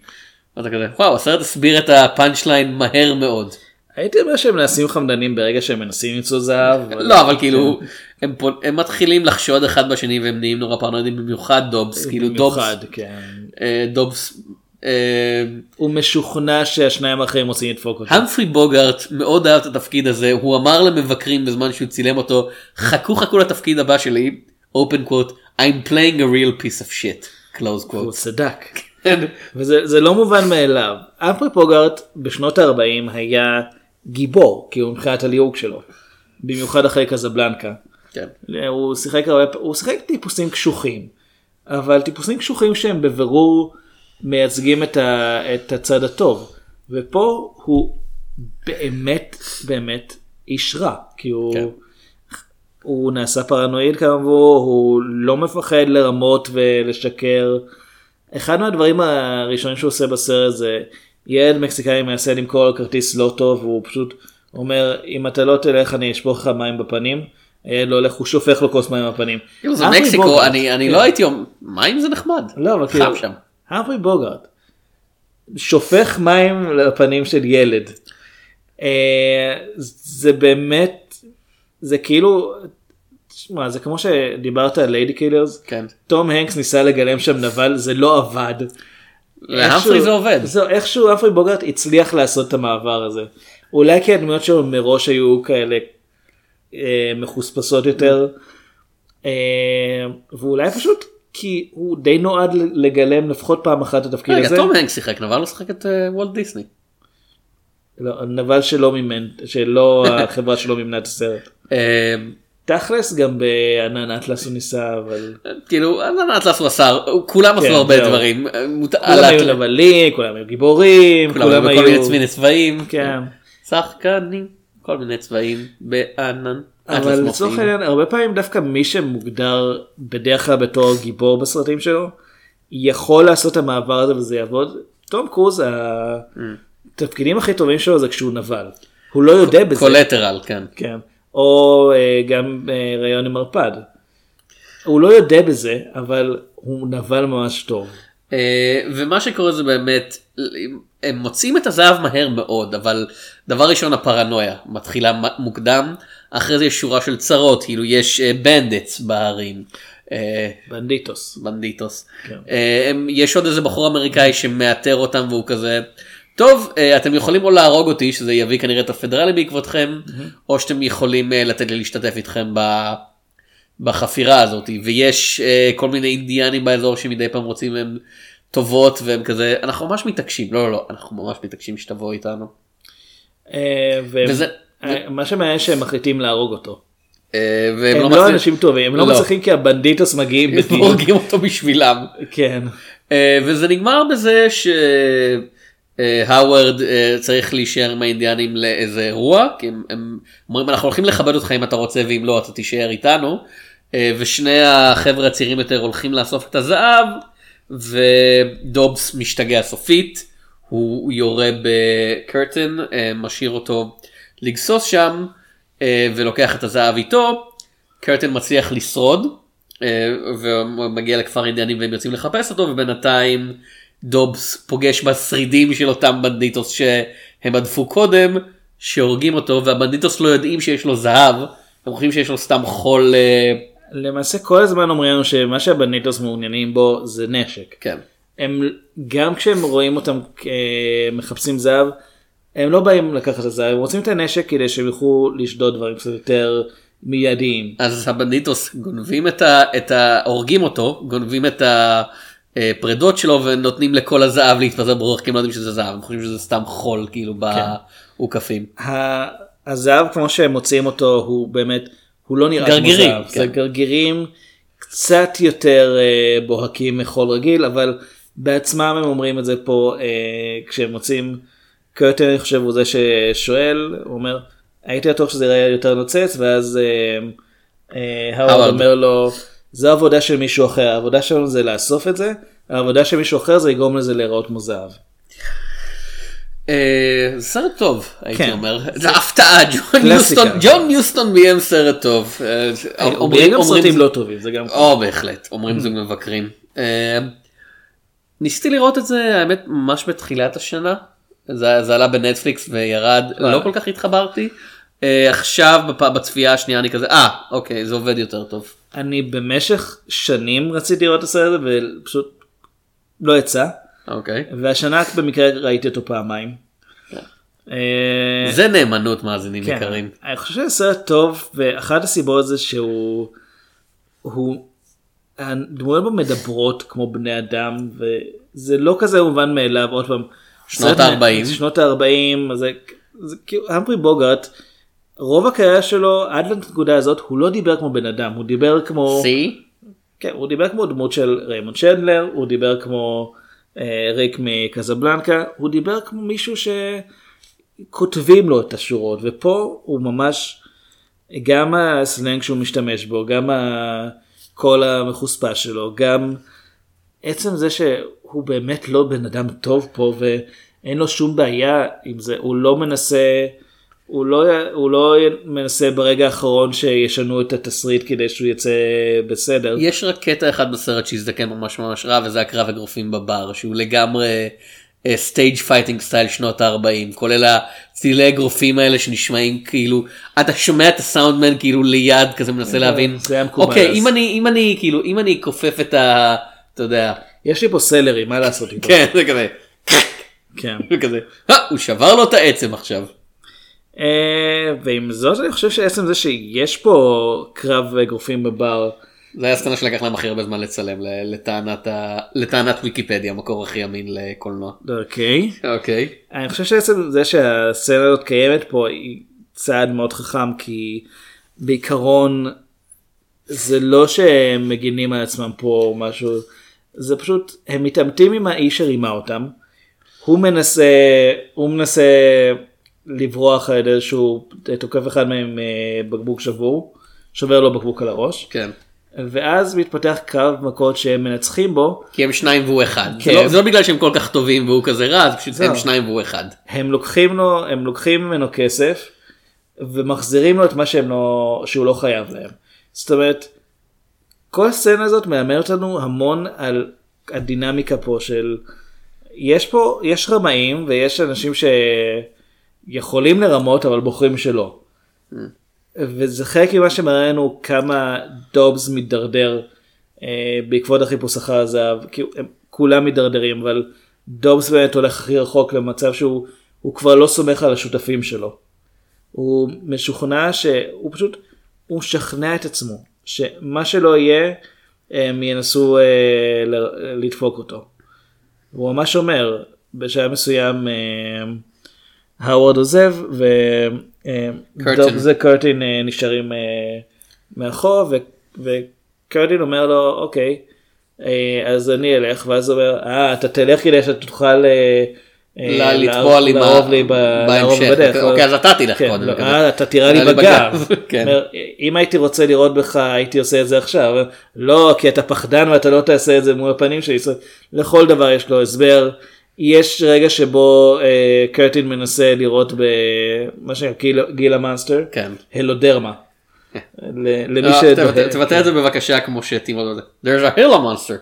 ואתה כזה וואו הסרט הסביר את הפאנצ' ליין מהר מאוד. הייתי אומר שהם נעשים חמדנים ברגע שהם מנסים למצוא זהב. לא אבל כאילו הם, פו- הם מתחילים לחשוד אחד בשני והם נהיים נורא פרנואידים במיוחד דובס כאילו דובס במיוחד, כן. אה, דובס. אה, הוא משוכנע שהשניים האחרים רוצים לדפוק אותו. המפרי בוגארט מאוד אהב את התפקיד הזה הוא אמר למבקרים בזמן שהוא צילם אותו חכו חכו לתפקיד הבא שלי open quote I'm playing a real piece of shit close הוא quote. צדק. וזה זה לא מובן מאליו. אמפרי פוגארט בשנות ה-40 היה גיבור, כאילו מבחינת הליהוק שלו. במיוחד אחרי קזבלנקה. כן. הוא שיחק הרבה, הוא שיחק טיפוסים קשוחים. אבל טיפוסים קשוחים שהם בבירור מייצגים את, ה, את הצד הטוב. ופה הוא באמת באמת איש רע. כי הוא, כן. הוא נעשה פרנואיד כאמור, הוא לא מפחד לרמות ולשקר. אחד מהדברים הראשונים שהוא עושה בסרט זה ילד מקסיקאי מנסה למכור לו כרטיס לא טוב והוא פשוט אומר אם אתה לא תלך אני אשפוך לך מים בפנים. הילד לא הולך הוא שופך לו כוס מים בפנים. זה מקסיקו אני אני כן. לא הייתי אומר מים זה נחמד. לא אבל חם כאילו שם. המפרי בוגארט שופך מים לפנים של ילד. אה, זה באמת זה כאילו תשמע, זה כמו שדיברת על Ladykillers כן. תום הנקס ניסה לגלם שם נבל זה לא עבד. להמפרי זה עובד. זהו, איכשהו המפרי בוגארט הצליח לעשות את המעבר הזה. אולי כי הדמויות שלו מראש היו כאלה אה, מחוספסות יותר. אה, ואולי פשוט כי הוא די נועד לגלם לפחות פעם אחת את התפקיד רגע הזה. תום הנק שיחק נבל לא שיחק את אה, וולט דיסני. לא, נבל שלא מימן, שלא החברה שלו מימנה את הסרט. אה, תכלס גם בענן אטלס הוא ניסה אבל כאילו אטלס הוא עשה כולם עשו כן, הרבה. דברים. אה, כולם היו נבלים, כולם היו גיבורים, כולם היו בכל מיני צבעים. כן. שחקנים כל מיני צבעים בענן. אטלס אבל. לצורך העניין הרבה פעמים דווקא מי שמוגדר בדרך כלל בתור גיבור בסרטים שלו יכול לעשות את המעבר הזה וזה יעבוד. תום קרוז התפקידים הכי טובים שלו זה כשהוא נבל. הוא לא יודע בזה. קולטרל כן. כן. או אה, גם אה, ראיון עם ערפד. הוא לא יודע בזה, אבל הוא נבל ממש טוב. אה, ומה שקורה זה באמת, הם מוצאים את הזהב מהר מאוד, אבל דבר ראשון הפרנויה מתחילה מוקדם, אחרי זה יש שורה של צרות, כאילו יש bandits בהרים. אה, banditos. banditos. כן. אה, יש עוד איזה בחור אמריקאי שמאתר אותם והוא כזה, טוב, אה, אתם יכולים או להרוג אותי, שזה יביא כנראה את הפדרלי בעקבותכם, או שאתם יכולים אה, לתת לי להשתתף איתכם ב... בחפירה הזאת, ויש אה, כל מיני אינדיאנים באזור שמדי פעם רוצים הם טובות והם כזה, אנחנו ממש מתעקשים, לא לא לא, אנחנו ממש מתעקשים שתבוא איתנו. אה, וזה- אה, מה שמעניין שהם מחליטים להרוג אותו. אה, והם הם לא מצליחים- אנשים טובים, הם לא מצליחים כי הבנדיטוס מגיעים הם בדיוק. הורגים אותו בשבילם. כן. וזה נגמר בזה שהאוורד צריך להישאר עם האינדיאנים לאיזה אירוע, כי הם, הם אומרים אנחנו הולכים לכבד אותך אם אתה רוצה ואם לא אתה תישאר איתנו. ושני החבר'ה הצעירים יותר הולכים לאסוף את הזהב ודובס משתגע סופית, הוא יורה בקרטן, אה, משאיר אותו לגסוס שם אה, ולוקח את הזהב איתו. קרטן מצליח לשרוד אה, ומגיע לכפר אינדיאנים והם יוצאים לחפש אותו ובינתיים דובס פוגש בשרידים של אותם בנדיטוס שהם הדפו קודם שהורגים אותו והבנדיטוס לא יודעים שיש לו זהב הם חושבים שיש לו סתם חול למעשה כל הזמן אומרים לנו שמה שהבנדיטוס מעוניינים בו זה נשק. כן. הם גם כשהם רואים אותם אה, מחפשים זהב, הם לא באים לקחת את הזהב, הם רוצים את הנשק כדי שהם יוכלו לשדוד דברים קצת יותר מיידיים. אז הבנדיטוס גונבים את ה... את ה... הורגים אותו, גונבים את הפרדות שלו ונותנים לכל הזהב להתפזר ברוח כי הם לא יודעים שזה זהב, הם חושבים שזה סתם חול כאילו באוכפים. ה- הזהב כמו שהם מוצאים אותו הוא באמת, הוא לא נראה גרגירים, כמו זהב, כן. זה גרגירים קצת יותר אה, בוהקים מחול רגיל, אבל בעצמם הם אומרים את זה פה אה, כשהם מוצאים, קרטן אני חושב הוא זה ששואל, הוא אומר, הייתי בטוח שזה יראה יותר נוצץ, ואז אה, אה, האוורד. אומר לו, זו עבודה של מישהו אחר, העבודה שלנו זה לאסוף את זה, העבודה של מישהו אחר זה לגרום לזה להיראות כמו זהב. אה, סרט טוב הייתי כן. אומר, זה הפתעה, ג'ון קלאסיקה. יוסטון, ג'ון יוסטון ביים סרט טוב. אה, הוא אומרים- גם סרטים זה- לא טובים, זה גם... או בהחלט, אומרים זוג מבקרים. אה, ניסיתי לראות את זה האמת ממש בתחילת השנה, זה זה עלה בנטפליקס וירד, לא כל כך התחברתי. אה, עכשיו בצפייה השנייה אני כזה, אה אוקיי זה עובד יותר טוב. אני במשך שנים רציתי לראות את הסרט הזה ופשוט לא יצא אוקיי. והשנה במקרה ראיתי אותו פעמיים. אה, זה נאמנות מאזינים כן, יקרים. אני חושב שזה סרט טוב ואחת הסיבות זה שהוא הוא הדמויות בו מדברות כמו בני אדם וזה לא כזה מובן מאליו עוד פעם. שנות סרט- ה-40. שנות ה-40 זה, זה כאילו המפרי בוגארט רוב הקריירה שלו עד לנקודה הזאת הוא לא דיבר כמו בן אדם הוא דיבר כמו סי? כן, הוא דיבר כמו דמות של ריימונד שנדלר, הוא דיבר כמו ריק מקזבלנקה, הוא דיבר כמו מישהו שכותבים לו את השורות, ופה הוא ממש, גם הסלנג שהוא משתמש בו, גם הקול המחוספס שלו, גם עצם זה שהוא באמת לא בן אדם טוב פה ואין לו שום בעיה עם זה, הוא לא מנסה, הוא לא, הוא לא מנסה ברגע האחרון שישנו את התסריט כדי שהוא יצא בסדר. יש רק קטע אחד בסרט שהזדקן ממש ממש רע וזה הקרב אגרופים בבר שהוא לגמרי stage fighting style שנות ה-40 כולל הצלילי אגרופים האלה שנשמעים כאילו אתה שומע את הסאונדמן כאילו ליד כזה מנסה להבין זה היה מקובל אוקיי. אם אני אם אני כאילו אם אני כופף את ה... אתה יודע יש לי פה סלרי, מה לעשות איתו? כן זה כזה כן. כזה "אה, הוא שבר לו את העצם עכשיו. אה, ועם זאת אני חושב שעצם זה שיש פה קרב אגרופים בבר, זה היה סצנה שלקח להם הכי הרבה זמן לצלם לטענת ה- לטענת ויקיפדיה המקור הכי אמין לקולנוע. אוקיי. אוקיי. אני חושב שעצם זה שהסצנה הזאת קיימת פה היא צעד מאוד חכם כי בעיקרון זה לא שהם מגינים על עצמם פה או משהו זה פשוט הם מתעמתים עם האיש שרימה אותם. הוא מנסה הוא מנסה לברוח על ידי שהוא תוקף אחד מהם אה, בקבוק שבור שובר לו בקבוק על הראש כן. ואז מתפתח קרב מכות שהם מנצחים בו כי הם שניים והוא אחד. זה, כן. לא, זה לא בגלל שהם כל כך טובים והוא כזה רע, זה פשוט זהו. הם שניים והוא אחד. הם לוקחים לו הם לוקחים ממנו כסף ומחזירים לו את מה שהם לא, שהוא לא חייב להם. זאת אומרת, כל הסצנה הזאת מלמדת אותנו המון על הדינמיקה פה של יש פה יש רמאים ויש אנשים שיכולים לרמות אבל בוחרים שלא. וזה חלק ממה שמראה לנו כמה דובס מידרדר אה, בעקבות החיפוש אחר הזהב כי הם כולם מידרדרים אבל דובס באמת הולך הכי רחוק למצב שהוא הוא כבר לא סומך על השותפים שלו. הוא משוכנע שהוא פשוט הוא משכנע את עצמו שמה שלא יהיה הם ינסו אה, לדפוק אותו. הוא ממש אומר בשלב מסוים אה, האוורד עוזב קרטין. ודוב קרטין אה, נשארים אה, מאחור וקרטין אומר לו אוקיי אה, אז אני אלך ואז הוא אומר אה אתה תלך כדי שאתה תוכל אה, אה, לטבוע לי בהמשך. בדרך. אוקיי, אז אתה תלך כן, קודם, לא. אה, אתה תירה תירה לי בגב. כן. אם הייתי רוצה לראות בך הייתי עושה את זה עכשיו. לא כי אתה פחדן ואתה לא תעשה את זה מול הפנים שלי. לכל דבר יש לו הסבר. יש רגע שבו אה, קרטין מנסה לראות במה שנקרא גיל, המאנסטר. כן. הלודרמה. למי לא, ש... תבטא- את זה בבקשה כמו שטימו לא. There's a hill monster.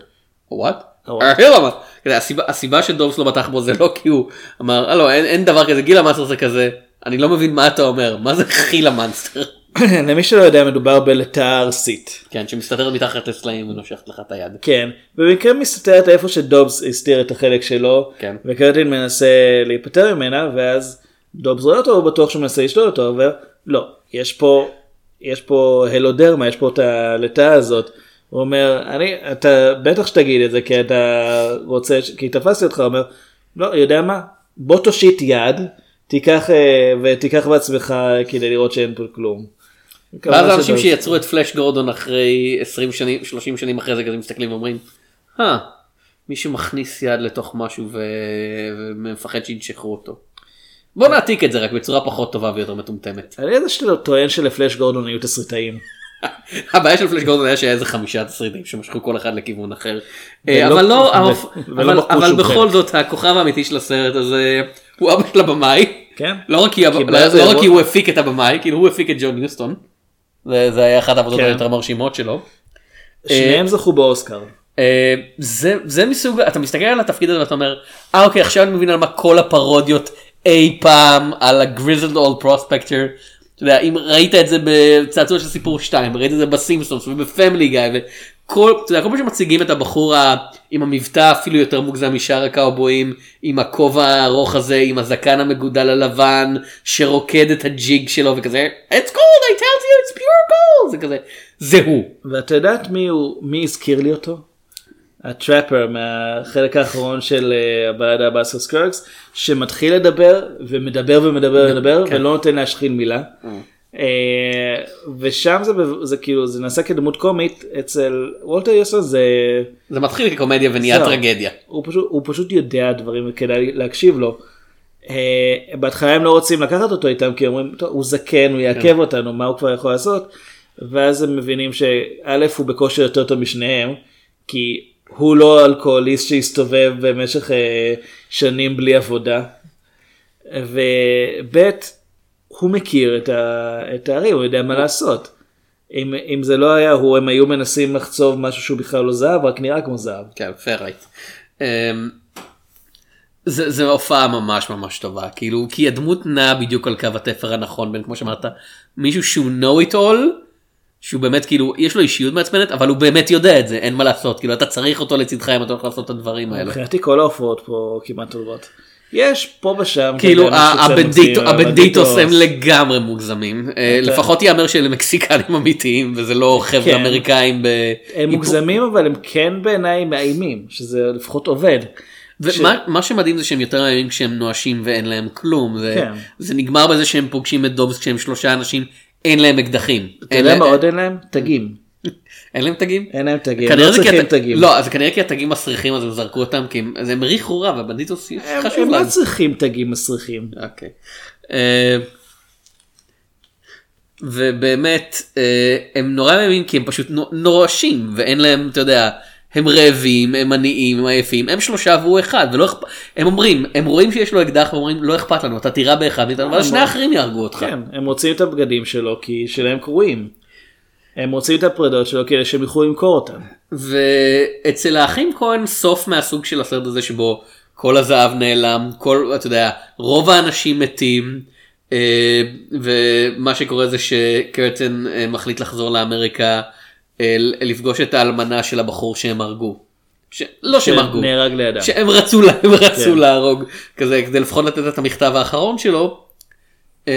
what? A what? A hill monster. הסיבה- שדובס לא בטח בו זה לא כי הוא אמר "אה, אין אין דבר כזה גיל המאנסטר זה כזה אני לא מבין מה אתה אומר מה זה חיל המאנסטר. למי שלא יודע מדובר בלטאה ארסית. כן שמסתתרת מתחת לסלעים ונושכת לך את היד. כן, במקרה מסתתרת איפה שדובס הסתיר את החלק שלו, כן. וקרטין מנסה להיפטר ממנה, ואז דובס רואה אותו, הוא בטוח שהוא מנסה לשלול אותו, אומר, לא, יש פה, יש פה הלודרמה, יש פה את הלטאה הזאת. הוא אומר, אני, אתה בטח שתגיד את זה, כי אתה רוצה, כי תפסתי אותך, הוא אומר, לא, יודע מה, בוא תושיט יד, תיקח, אה, ותיקח בעצמך כדי לראות שאין פה כלום. ואז האנשים שדובס- שיצרו את פלאש גורדון אחרי 20 שנים 30 שנים אחרי זה כזה מסתכלים ואומרים. "אה, מישהו מכניס יד לתוך משהו ו- ומפחד שינשכו אותו. בוא נעתיק את זה רק בצורה פחות טובה ויותר מטומטמת. על איזה שאתה טוען שלפלאש גורדון היו תסריטאים. הבעיה של פלאש גורדון היה שהיה איזה חמישה תסריטים שמשכו כל אחד לכיוון אחר. אה, אבל לא, אבל- בכל. זאת הכוכב האמיתי של הסרט הזה הוא אבא של הבמאי. כן. לא רק כי, לא, לא הוא הפיק את הבמאי, כאילו הוא הפיק את ג'ון יוסטון. זה, זה היה אחת העבודות כן. היותר מרשימות שלו. שניהם זכו באוסקר. אה, זה, זה מסוג, אתה מסתכל על התפקיד הזה ואתה אומר, אה אוקיי עכשיו אני מבין על מה כל הפרודיות אי פעם על הגריזלד אולד פרוספקטר. אתה יודע, אם ראית את זה בצעצוע של סיפור 2, ראית את זה בסימפסונס ובפמילי גיא וכל, אתה יודע, כל פעם שמציגים את הבחור עם המבטא אפילו יותר מוגזם משאר הקאובויים, עם הכובע הארוך הזה, עם הזקן המגודל הלבן, שרוקד את הג'יג שלו וכזה, it's gold, I tell you, it's pure gold, זה כזה, זה הוא. ואתה יודעת מי הוא, מי הזכיר לי אותו? ה trapper מהחלק האחרון של אה, הבעדה באסר סקרקס, שמתחיל לדבר ומדבר ומדבר ומדבר כן. ולא נותן להשחיל מילה. אה, ושם זה, זה כאילו זה נעשה כדמות קומית אצל וולטר יוסון זה זה מתחיל כקומדיה ונהיה. טרגדיה. הוא פשוט, הוא פשוט יודע דברים וכדאי להקשיב לו. אה, בהתחלה הם לא רוצים לקחת אותו איתם כי אומרים "טוב, הוא זקן הוא יעכב אותנו מה הוא כבר יכול לעשות. ואז הם מבינים שא' הוא בכושר יותר טוב משניהם כי הוא לא אלכוהוליסט שהסתובב במשך אה, שנים בלי עבודה. וב' הוא מכיר את, ה, את הערים הוא יודע מה לעשות. אם, אם זה לא היה הוא הם היו מנסים לחצוב משהו שהוא בכלל לא זהב רק נראה כמו זהב. כן, fair right. Um, זה, זה הופעה ממש ממש טובה כאילו כי הדמות נעה בדיוק על קו התפר הנכון בין כמו שאמרת מישהו שהוא know it all שהוא באמת כאילו יש לו אישיות מעצבנת אבל הוא באמת יודע את זה אין מה לעשות כאילו אתה צריך אותו לצדך אם אתה הולך לעשות את הדברים האלה. מבחינתי כל ההופעות פה כמעט טובות. יש פה ושם. כאילו הבנדיטוס. הם לגמרי מוגזמים אה, אתה- לפחות ייאמר שאלה מקסיקנים אמיתיים וזה לא חבר'ה כן. אמריקאים. הם מוגזמים אבל הם כן בעיניי מאיימים שזה לפחות עובד. ומה מה שמדהים זה שהם יותר מאיימים כשהם נואשים ואין להם כלום זה, כן. זה נגמר בזה שהם פוגשים את דובס כשהם שלושה אנשים אין להם אקדחים. אתה יודע מה עוד אין להם? תגים. אין להם תגים? אין להם תגים. לא זה כי צריכים הת- תגים. לא אז כנראה כי התגים מסריחים אז הם זרקו אותם כי הם- אז הם הריחו רע והבנדיטוס הם חשוב הם להם. לא צריכים תגים מסריחים. אוקיי. אה, ובאמת אה, הם נורא מאמינים כי הם פשוט נו- נואשים ואין להם אתה יודע הם רעבים, הם עניים, הם עייפים, הם שלושה והוא אחד, ולא אכפ... הם אומרים, הם רואים שיש לו אקדח ואומרים לא אכפת לנו, אתה תירה באחד מאיתנו, ואז שני האחרים יהרגו אותך. כן, הם רוצים את הבגדים שלו כי שלהם קרועים. הם רוצים את הפרדות שלו כדי שהם יוכלו למכור אותם. ואצל האחים כהן סוף מהסוג של הסרט הזה שבו כל הזהב נעלם, כל, אתה יודע, רוב האנשים מתים, אה, ומה שקורה זה שקרטן אה, מחליט לחזור לאמריקה, אה, לפגוש את האלמנה של הבחור שהם הרגו. ש... לא שהם הרגו, לידם. שהם רצו, לה- הם רצו כן. להרוג, כזה כדי לפחות לתת את המכתב האחרון שלו. אה,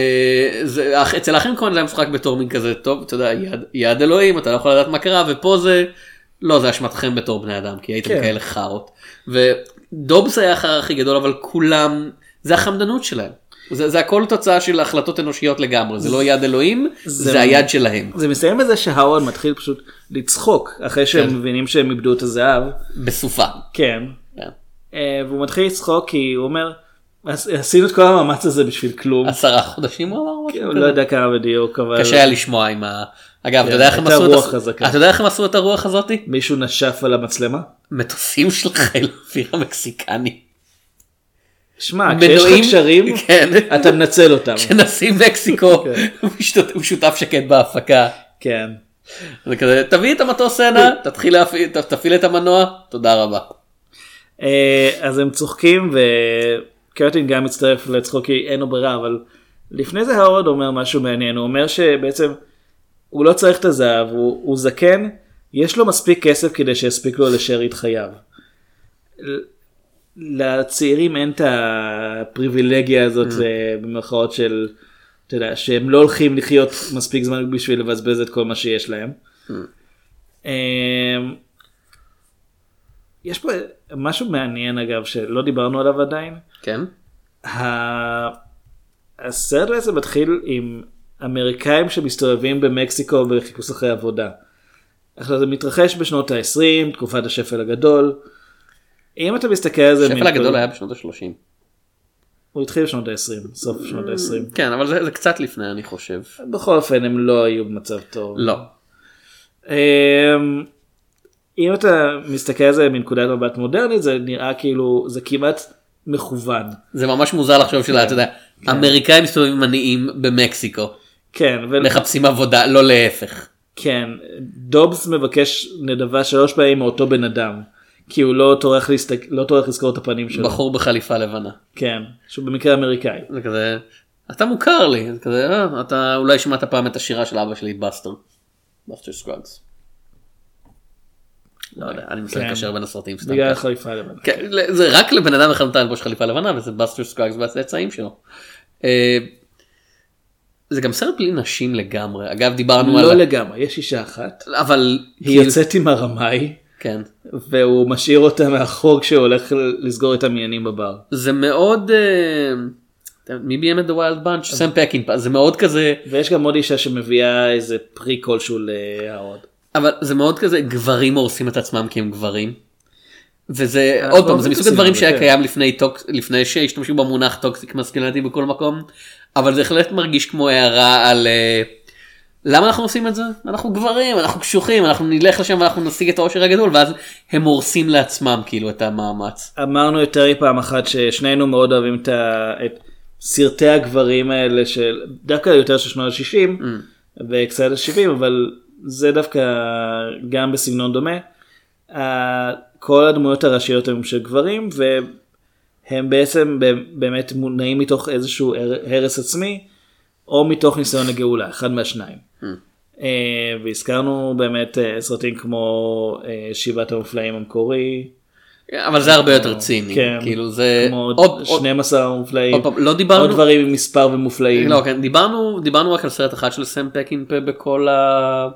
זה, אצל האחים כהן זה היה משחק בתור מין כזה טוב אתה יודע יד, יד אלוהים אתה לא יכול לדעת מה קרה ופה זה לא זה אשמתכם בתור בני אדם כי הייתם כן. כאלה חארות. ודובס היה החרא הכי גדול אבל כולם זה החמדנות שלהם. זה, זה הכל תוצאה של החלטות אנושיות לגמרי זה לא יד אלוהים זה, זה- היד שלהם זה מסתיים בזה שהאווד מתחיל פשוט לצחוק אחרי שהם כן. מבינים שהם איבדו את הזהב. בסופה. כן. כן. אה, והוא מתחיל לצחוק כי הוא אומר "עש- עשינו את כל המאמץ הזה בשביל כלום. עשרה חודשים הוא אמר משהו כן, כזה. לא יודע כמה בדיוק אבל קשה היה לשמוע עם ה... אגב, אתה כן, יודע איך הם הייתה עשו את רוח הס- חזקה. אתה יודע איך הם עשו את הרוח הזאתי? מישהו נשף על המצלמה. מטוסים של חיל האוויר המקסיקני. שמע כשיש לך קשרים כן. אתה מנצל אותם. שנשיא מקסיקו כן. הוא שותף- שקט בהפקה. כן. זה כזה תביא את המטוס הנה תתחיל להפעיל תפעיל את המנוע תודה רבה. אה, אז הם צוחקים וקרטין גם מצטרף לצחוק כי אין לו ברירה אבל לפני זה האורד אומר משהו מעניין הוא אומר שבעצם הוא לא צריך את הזהב הוא, הוא זקן יש לו מספיק כסף כדי שיספיק לו לשארית חייו. לצעירים אין את הפריבילגיה הזאת אה, במרכאות של אתה יודע שהם לא הולכים לחיות מספיק זמן בשביל לבזבז את כל מה שיש להם. אמ, יש פה משהו מעניין אגב שלא דיברנו עליו עדיין. כן. ה- הסרט בעצם מתחיל עם אמריקאים שמסתובבים במקסיקו בחיפוש אחרי עבודה. עכשיו זה מתרחש בשנות ה-20, תקופת השפל הגדול. אם אתה מסתכל על זה, השפל הגדול היה בשנות ה-30. הוא התחיל בשנות ה-20, סוף שנות ה-20. כן אבל זה זה קצת לפני אני חושב. בכל אופן הם לא היו במצב טוב. לא. אם אתה מסתכל על זה מנקודת מבט מודרנית זה נראה כאילו זה כמעט מכוון. זה ממש מוזר לחשוב שאתה יודע אמריקאים מסתובבים עניים במקסיקו כן, מחפשים עבודה לא להפך. כן, דובס מבקש נדבה שלוש פעמים מאותו בן אדם. כי הוא לא טורח, להסתק... לא טורח לזכור את הפנים שלו. בחור בחליפה לבנה. כן, שהוא במקרה אמריקאי. זה כזה אתה מוכר לי זה כזה "אה, אתה אולי שמעת פעם את השירה של אבא שלי בסטר. בסטר סקרגס. לא יודע אני מנסה כן. לקשר בין הסרטים סתם. בגלל. החליפה הלבנה. כן, זה רק לבן אדם אחד מותר ללבוש חליפה לבנה וזה בסטר סקרגס והצאצאים שלו. אה, זה גם סרט בלי נשים לגמרי אגב דיברנו לא על לגמרי, יש אישה אחת, אבל היא כאילו- יוצאת עם הרמאי, כן והוא משאיר אותה מאחור כשהוא הולך לסגור את העניינים בבר. זה מאוד אה, מי ביים את The Wild Bunch? סם פקינפה זה מאוד כזה ויש גם עוד אישה שמביאה איזה פרי כלשהו להרוד. אבל זה מאוד כזה גברים הורסים את עצמם כי הם גברים. וזה אנחנו עוד פעם זה אוהבים מסוג הדברים שהיה. קיים לפני tox לפני שהשתמשו במונח toxic masculinity בכל מקום אבל זה בהחלט מרגיש כמו הערה על אה, למה אנחנו עושים את זה אנחנו גברים אנחנו קשוחים אנחנו נלך לשם ואנחנו נשיג את העושר הגדול ואז הם הורסים לעצמם כאילו את המאמץ. אמרנו יותר מפעם אחת ששנינו מאוד אוהבים את, ה... את סרטי הגברים האלה של דווקא יותר של שנות ה-60 וקצת ה-70 אבל זה דווקא גם בסגנון דומה. כל הדמויות הראשיות הם של גברים והם בעצם באמת מונעים מתוך איזשהו הר- הרס עצמי או מתוך ניסיון לגאולה אחד מהשניים. אה, והזכרנו באמת אה, סרטים כמו אה, שבעת המופלאים המקורי. אבל זה הרבה יותר ציני כן, כאילו זה כמו עוד- עוד- 12 מופלאים, עוד לא דיברנו- עוד דברים עם מספר ומופלאים. לא, כן, דיברנו, דיברנו רק על סרט אחד של סם פקינפה בכל ה...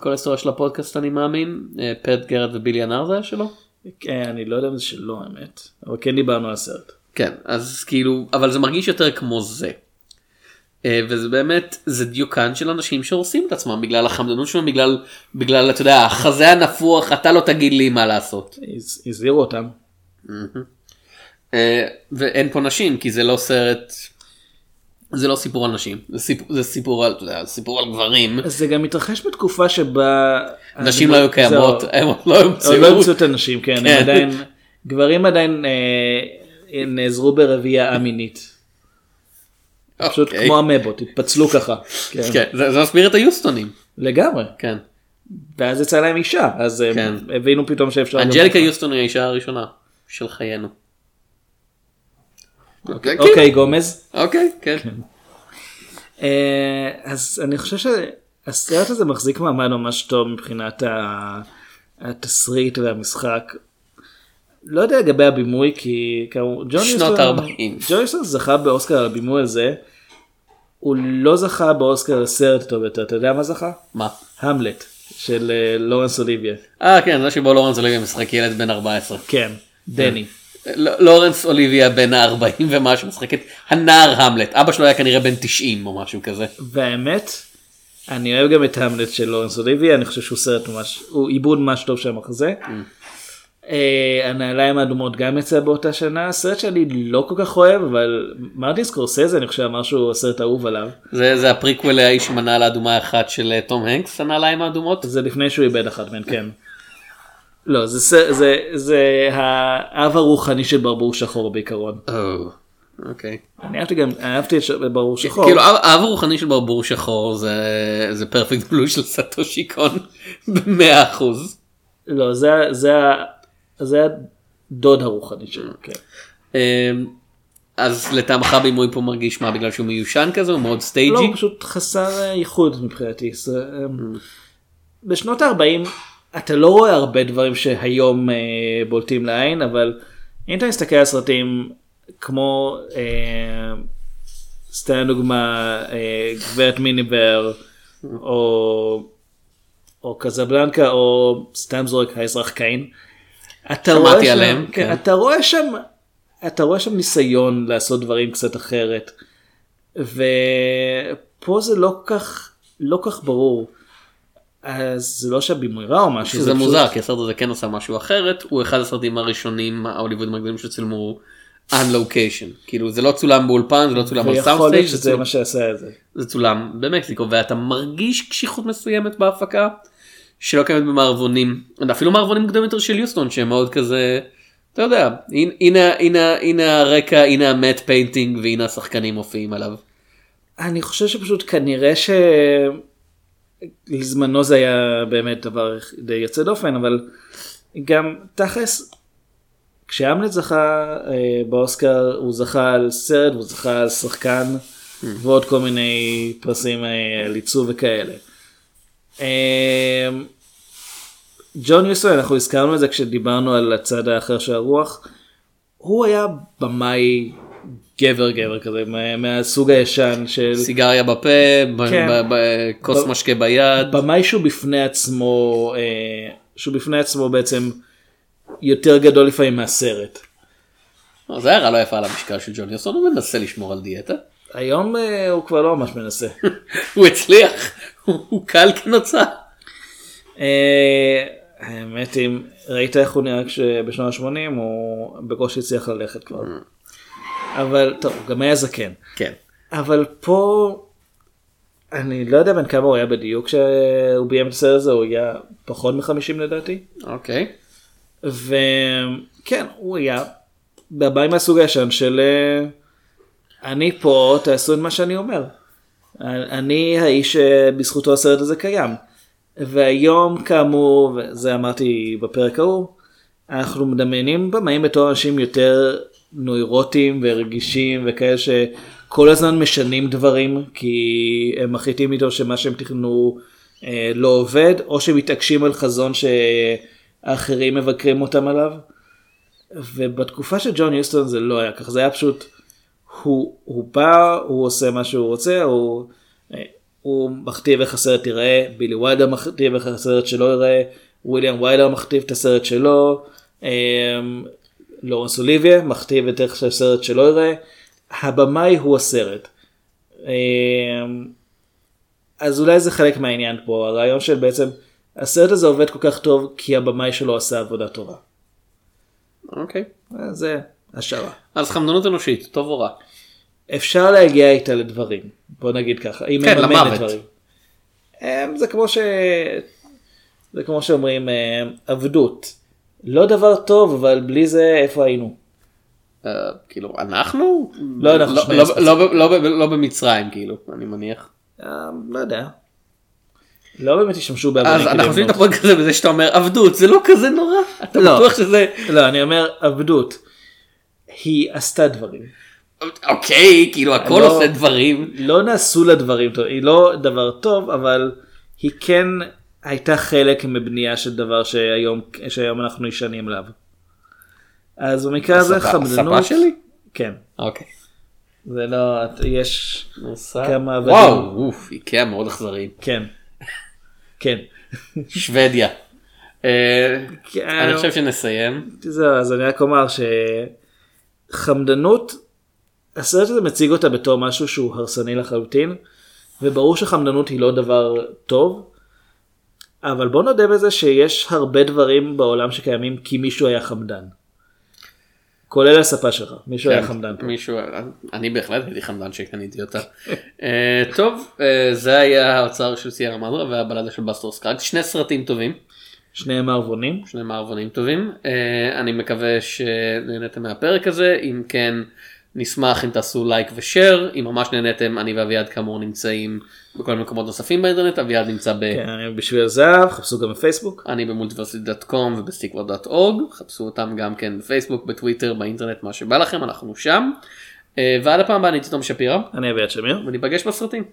כל ההיסטוריה של הפודקאסט אני מאמין, אה, פט גרד ובילי הנר זה היה שלו? כן, אני לא יודע אם זה שלא האמת, אבל כן דיברנו על הסרט. כן, אז כאילו, אבל זה מרגיש יותר כמו זה. אה, וזה באמת, זה דיוקן של אנשים שהורסים את עצמם בגלל החמדנות שלהם, בגלל, בגלל, אתה יודע, החזה הנפוח, אתה לא תגיד לי מה לעשות. הז- הזהירו אותם. אה, ואין פה נשים, כי זה לא סרט, זה לא סיפור על נשים, זה סיפור, זה סיפור על, אתה יודע, סיפור על גברים. זה גם מתרחש בתקופה שבה... נשים לא היו קיימות. הם עוד לא עוד לא. המצאו את הנשים, כן, כן. הם עדיין, גברים עדיין אה, נעזרו ברבייה א-מינית. פשוט אוקיי. כמו המבות, התפצלו ככה. כן. כן, זה זה מסביר את היוסטונים. לגמרי. כן. ואז יצא להם אישה, אז כן. הבינו פתאום שאפשר... אנג'ליקה. יוסטון היא האישה הראשונה של חיינו. אוקיי, כן. אוקיי, גומז. אוקיי, כן. אה, אז אני חושב שהסרט הזה מחזיק מעמד ממש טוב מבחינת התסריט והמשחק. לא יודע לגבי הבימוי כי כאמור ג'ון שנות יוסטון- 40. ג'ון יוסטון זכה באוסקר על הבימוי הזה. הוא לא זכה באוסקר לסרט טוב יותר אתה יודע מה זכה? מה? המלט של אה, לורנס אוליביה. אה כן, זה שבו לורנס אוליביה משחק ילד בן 14. כן, דני. ל- לורנס אוליביה בן ה-40 ומשהו משחק את הנער המלט. אבא שלו היה כנראה בן 90 או משהו כזה. והאמת, אני אוהב גם את המלט של לורנס אוליבייה, אני חושב שהוא סרט ממש, הוא עיבוד ממש טוב של המחזה. אה, הנעליים האדומות גם יצא באותה שנה, סרט שאני לא כל כך אוהב, אבל מרטין סקורסזה אני חושב אמר שהוא הסרט האהוב עליו. זה זה הפריקוול לאיש עם הנעל האדומה האחת של אה, תום הנקס, הנעליים האדומות. זה לפני שהוא איבד אחת מהן, כן. לא, זה, סר- זה, זה האב הרוחני של ברבור שחור בעיקרון. אוקיי. אני אהבתי גם, אהבתי את ברבור שחור. כאילו האב הרוחני של ברבור שחור זה זה Perfect Blue של סטושי קון במאה אחוז. לא, זה, זה, זה הדוד הרוחני שלו, כן. אמ, אז לטעמך בימוי פה מרגיש מה בגלל שהוא מיושן כזה הוא מאוד לא, stagey. הוא פשוט חסר אה, ייחוד מבחינתי. זה, אה, בשנות ה-40 אתה לא רואה הרבה דברים שהיום אה, בולטים לעין, אבל אם אתה מסתכל על סרטים כמו, אה, סתם דוגמה, אה, גברת מיניבר, או, או קזבלנקה, או סתם זורק האזרח קיין. אתה רואה שם- עליהם, כן, כן. אתה רואה שם, אתה רואה שם ניסיון לעשות דברים קצת אחרת. ופה זה לא כך, לא כך ברור. אז זה לא שהבימוי רע או משהו. שזה זה מוזר פשוט- כי הסרט הזה כן עושה משהו אחרת הוא אחד הסרטים הראשונים ההוליוודים הגדולים שצולמו on location כאילו זה לא צולם באולפן זה לא צולם על ויכול סאונד להיות stage שזה מה שעשה את זה. זה צולם במקסיקו ואתה מרגיש קשיחות מסוימת בהפקה שלא קיימת במערבונים אפילו מערבונים גדולים יותר של יוסטון שהם מאוד כזה אתה יודע הנה הנה הנה הנה הרקע הנה ה matte painting והנה השחקנים מופיעים עליו. אני חושב שפשוט כנראה שלזמנו זה היה באמת דבר די יוצא דופן, אבל גם תכלס, כשהמלט זכה אה, באוסקר, הוא זכה על סרט, הוא זכה על שחקן, ועוד כל מיני פרסים אה, על עיצוב וכאלה. אה, ג'ון יוסטון, אנחנו הזכרנו את זה כשדיברנו על הצד האחר של הרוח, הוא היה במאי גבר גבר כזה, מה- מהסוג הישן של... סיגריה בפה כן. כוס ב- משקה ביד. במאי שהוא בפני עצמו, אה, שהוא בפני עצמו בעצם יותר גדול לפעמים מהסרט. זה הערה לא יפה על המשקל של ג'ון יוסטון הוא מנסה לשמור על דיאטה. היום אה, הוא כבר לא ממש מנסה. הוא הצליח הוא קל כנוצה. אה, האמת אם ראית איך הוא נראה כשבשנות ה-80 הוא בקושי הצליח ללכת כבר. אבל טוב, הוא גם היה זקן. כן. אבל פה אני לא יודע בין כמה הוא היה בדיוק כשהוא ביים את הסרט הזה, הוא היה פחות מ-50 לדעתי. אוקיי. וכן, הוא היה בבית מהסוג הישן של אה, אני פה, תעשו את מה שאני אומר. אני האיש שבזכותו הסרט הזה קיים. והיום כאמור, וזה אמרתי בפרק ההוא, אנחנו מדמיינים במאים בתור אנשים יותר נוירוטיים ורגישים וכאלה שכל הזמן משנים דברים כי הם מחליטים איתו שמה שהם תכננו אה, לא עובד או שמתעקשים על חזון שאחרים מבקרים אותם עליו. ובתקופה של ג'ון יוסטון זה לא היה ככה זה היה פשוט הוא, הוא בא הוא עושה מה שהוא רוצה הוא, אה, הוא מכתיב איך הסרט ייראה בילי ויידר מכתיב איך הסרט שלו ייראה וויליאם ויידר מכתיב את הסרט שלו אה, לורנס אוליביה מכתיב את איך שהסרט שלו ייראה הבמאי הוא הסרט. אה, אז אולי זה חלק מהעניין פה הרעיון של בעצם הסרט הזה עובד כל כך טוב כי הבמאי שלו עשה עבודה טובה. אוקיי. זה השערה. אז חמדנות אנושית טוב או רע. אפשר להגיע איתה לדברים. בוא נגיד ככה. היא כן, מממנת. דברים. אמ, זה כמו ש... זה כמו שאומרים אמ, עבדות. לא דבר טוב אבל בלי זה איפה היינו. אה, כאילו אנחנו? לא, אנחנו לא- לא-. לא לא במצרים כאילו, אני מניח. אמ, לא יודע. לא באמת השתמשו אז באבנים כדי אנחנו עושים את. הפרק הזה בזה שאתה אומר עבדות, זה לא כזה נורא? אתה. בטוח שזה... לא אני אומר עבדות. היא עשתה דברים. אוקיי, כאילו הכל עושה דברים. לא נעשו לה דברים טובים, היא לא דבר טוב, אבל היא כן הייתה חלק מבנייה של דבר שהיום, שהיום אנחנו נשענים עליו. אז במקרה הזה חמדנות, הספה שלי? כן, אוקיי. זה לא, יש כמה עבדים, וואו, אוף, איקאה מאוד אכזריים. כן, כן, שוודיה. אה, כן, אני חושב שנסיים. זהו, אז אני רק אומר שחמדנות, הסרט הזה מציג אותה בתור משהו שהוא הרסני לחלוטין, וברור שחמדנות היא לא דבר טוב, אבל בוא נודה בזה שיש הרבה דברים בעולם שקיימים כי מישהו היה חמדן. כולל הספה שלך, מישהו היה כן, חמדן פה. מישהו, אני בהחלט הייתי חמדן שקניתי אותה. אה, טוב, אה, זה היה האוצר של סיירה מאדרה והבלדה של בסטר סקאג, שני סרטים טובים, שני מערבונים. שני מערבונים טובים. אה, אני מקווה שנהנתם מהפרק הזה, אם כן נשמח אם תעשו לייק ושאר, אם ממש נהנתם אני ואביעד כאמור נמצאים בכל מקומות נוספים באינטרנט, אביעד נמצא ב... כן, בשביל הזהב, חפשו גם בפייסבוק. אני במולטיברסיטי.קום ובסטיקוור.אורג, חפשו אותם גם כן בפייסבוק, בטוויטר, באינטרנט, מה שבא לכם, אנחנו שם. אה, ועד הפעם הבאה אני תום שפירא, אני אביעד שמיר. וניפגש בסרטים.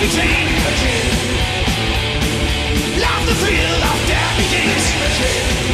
machine. Love the thrill of death begins. machine.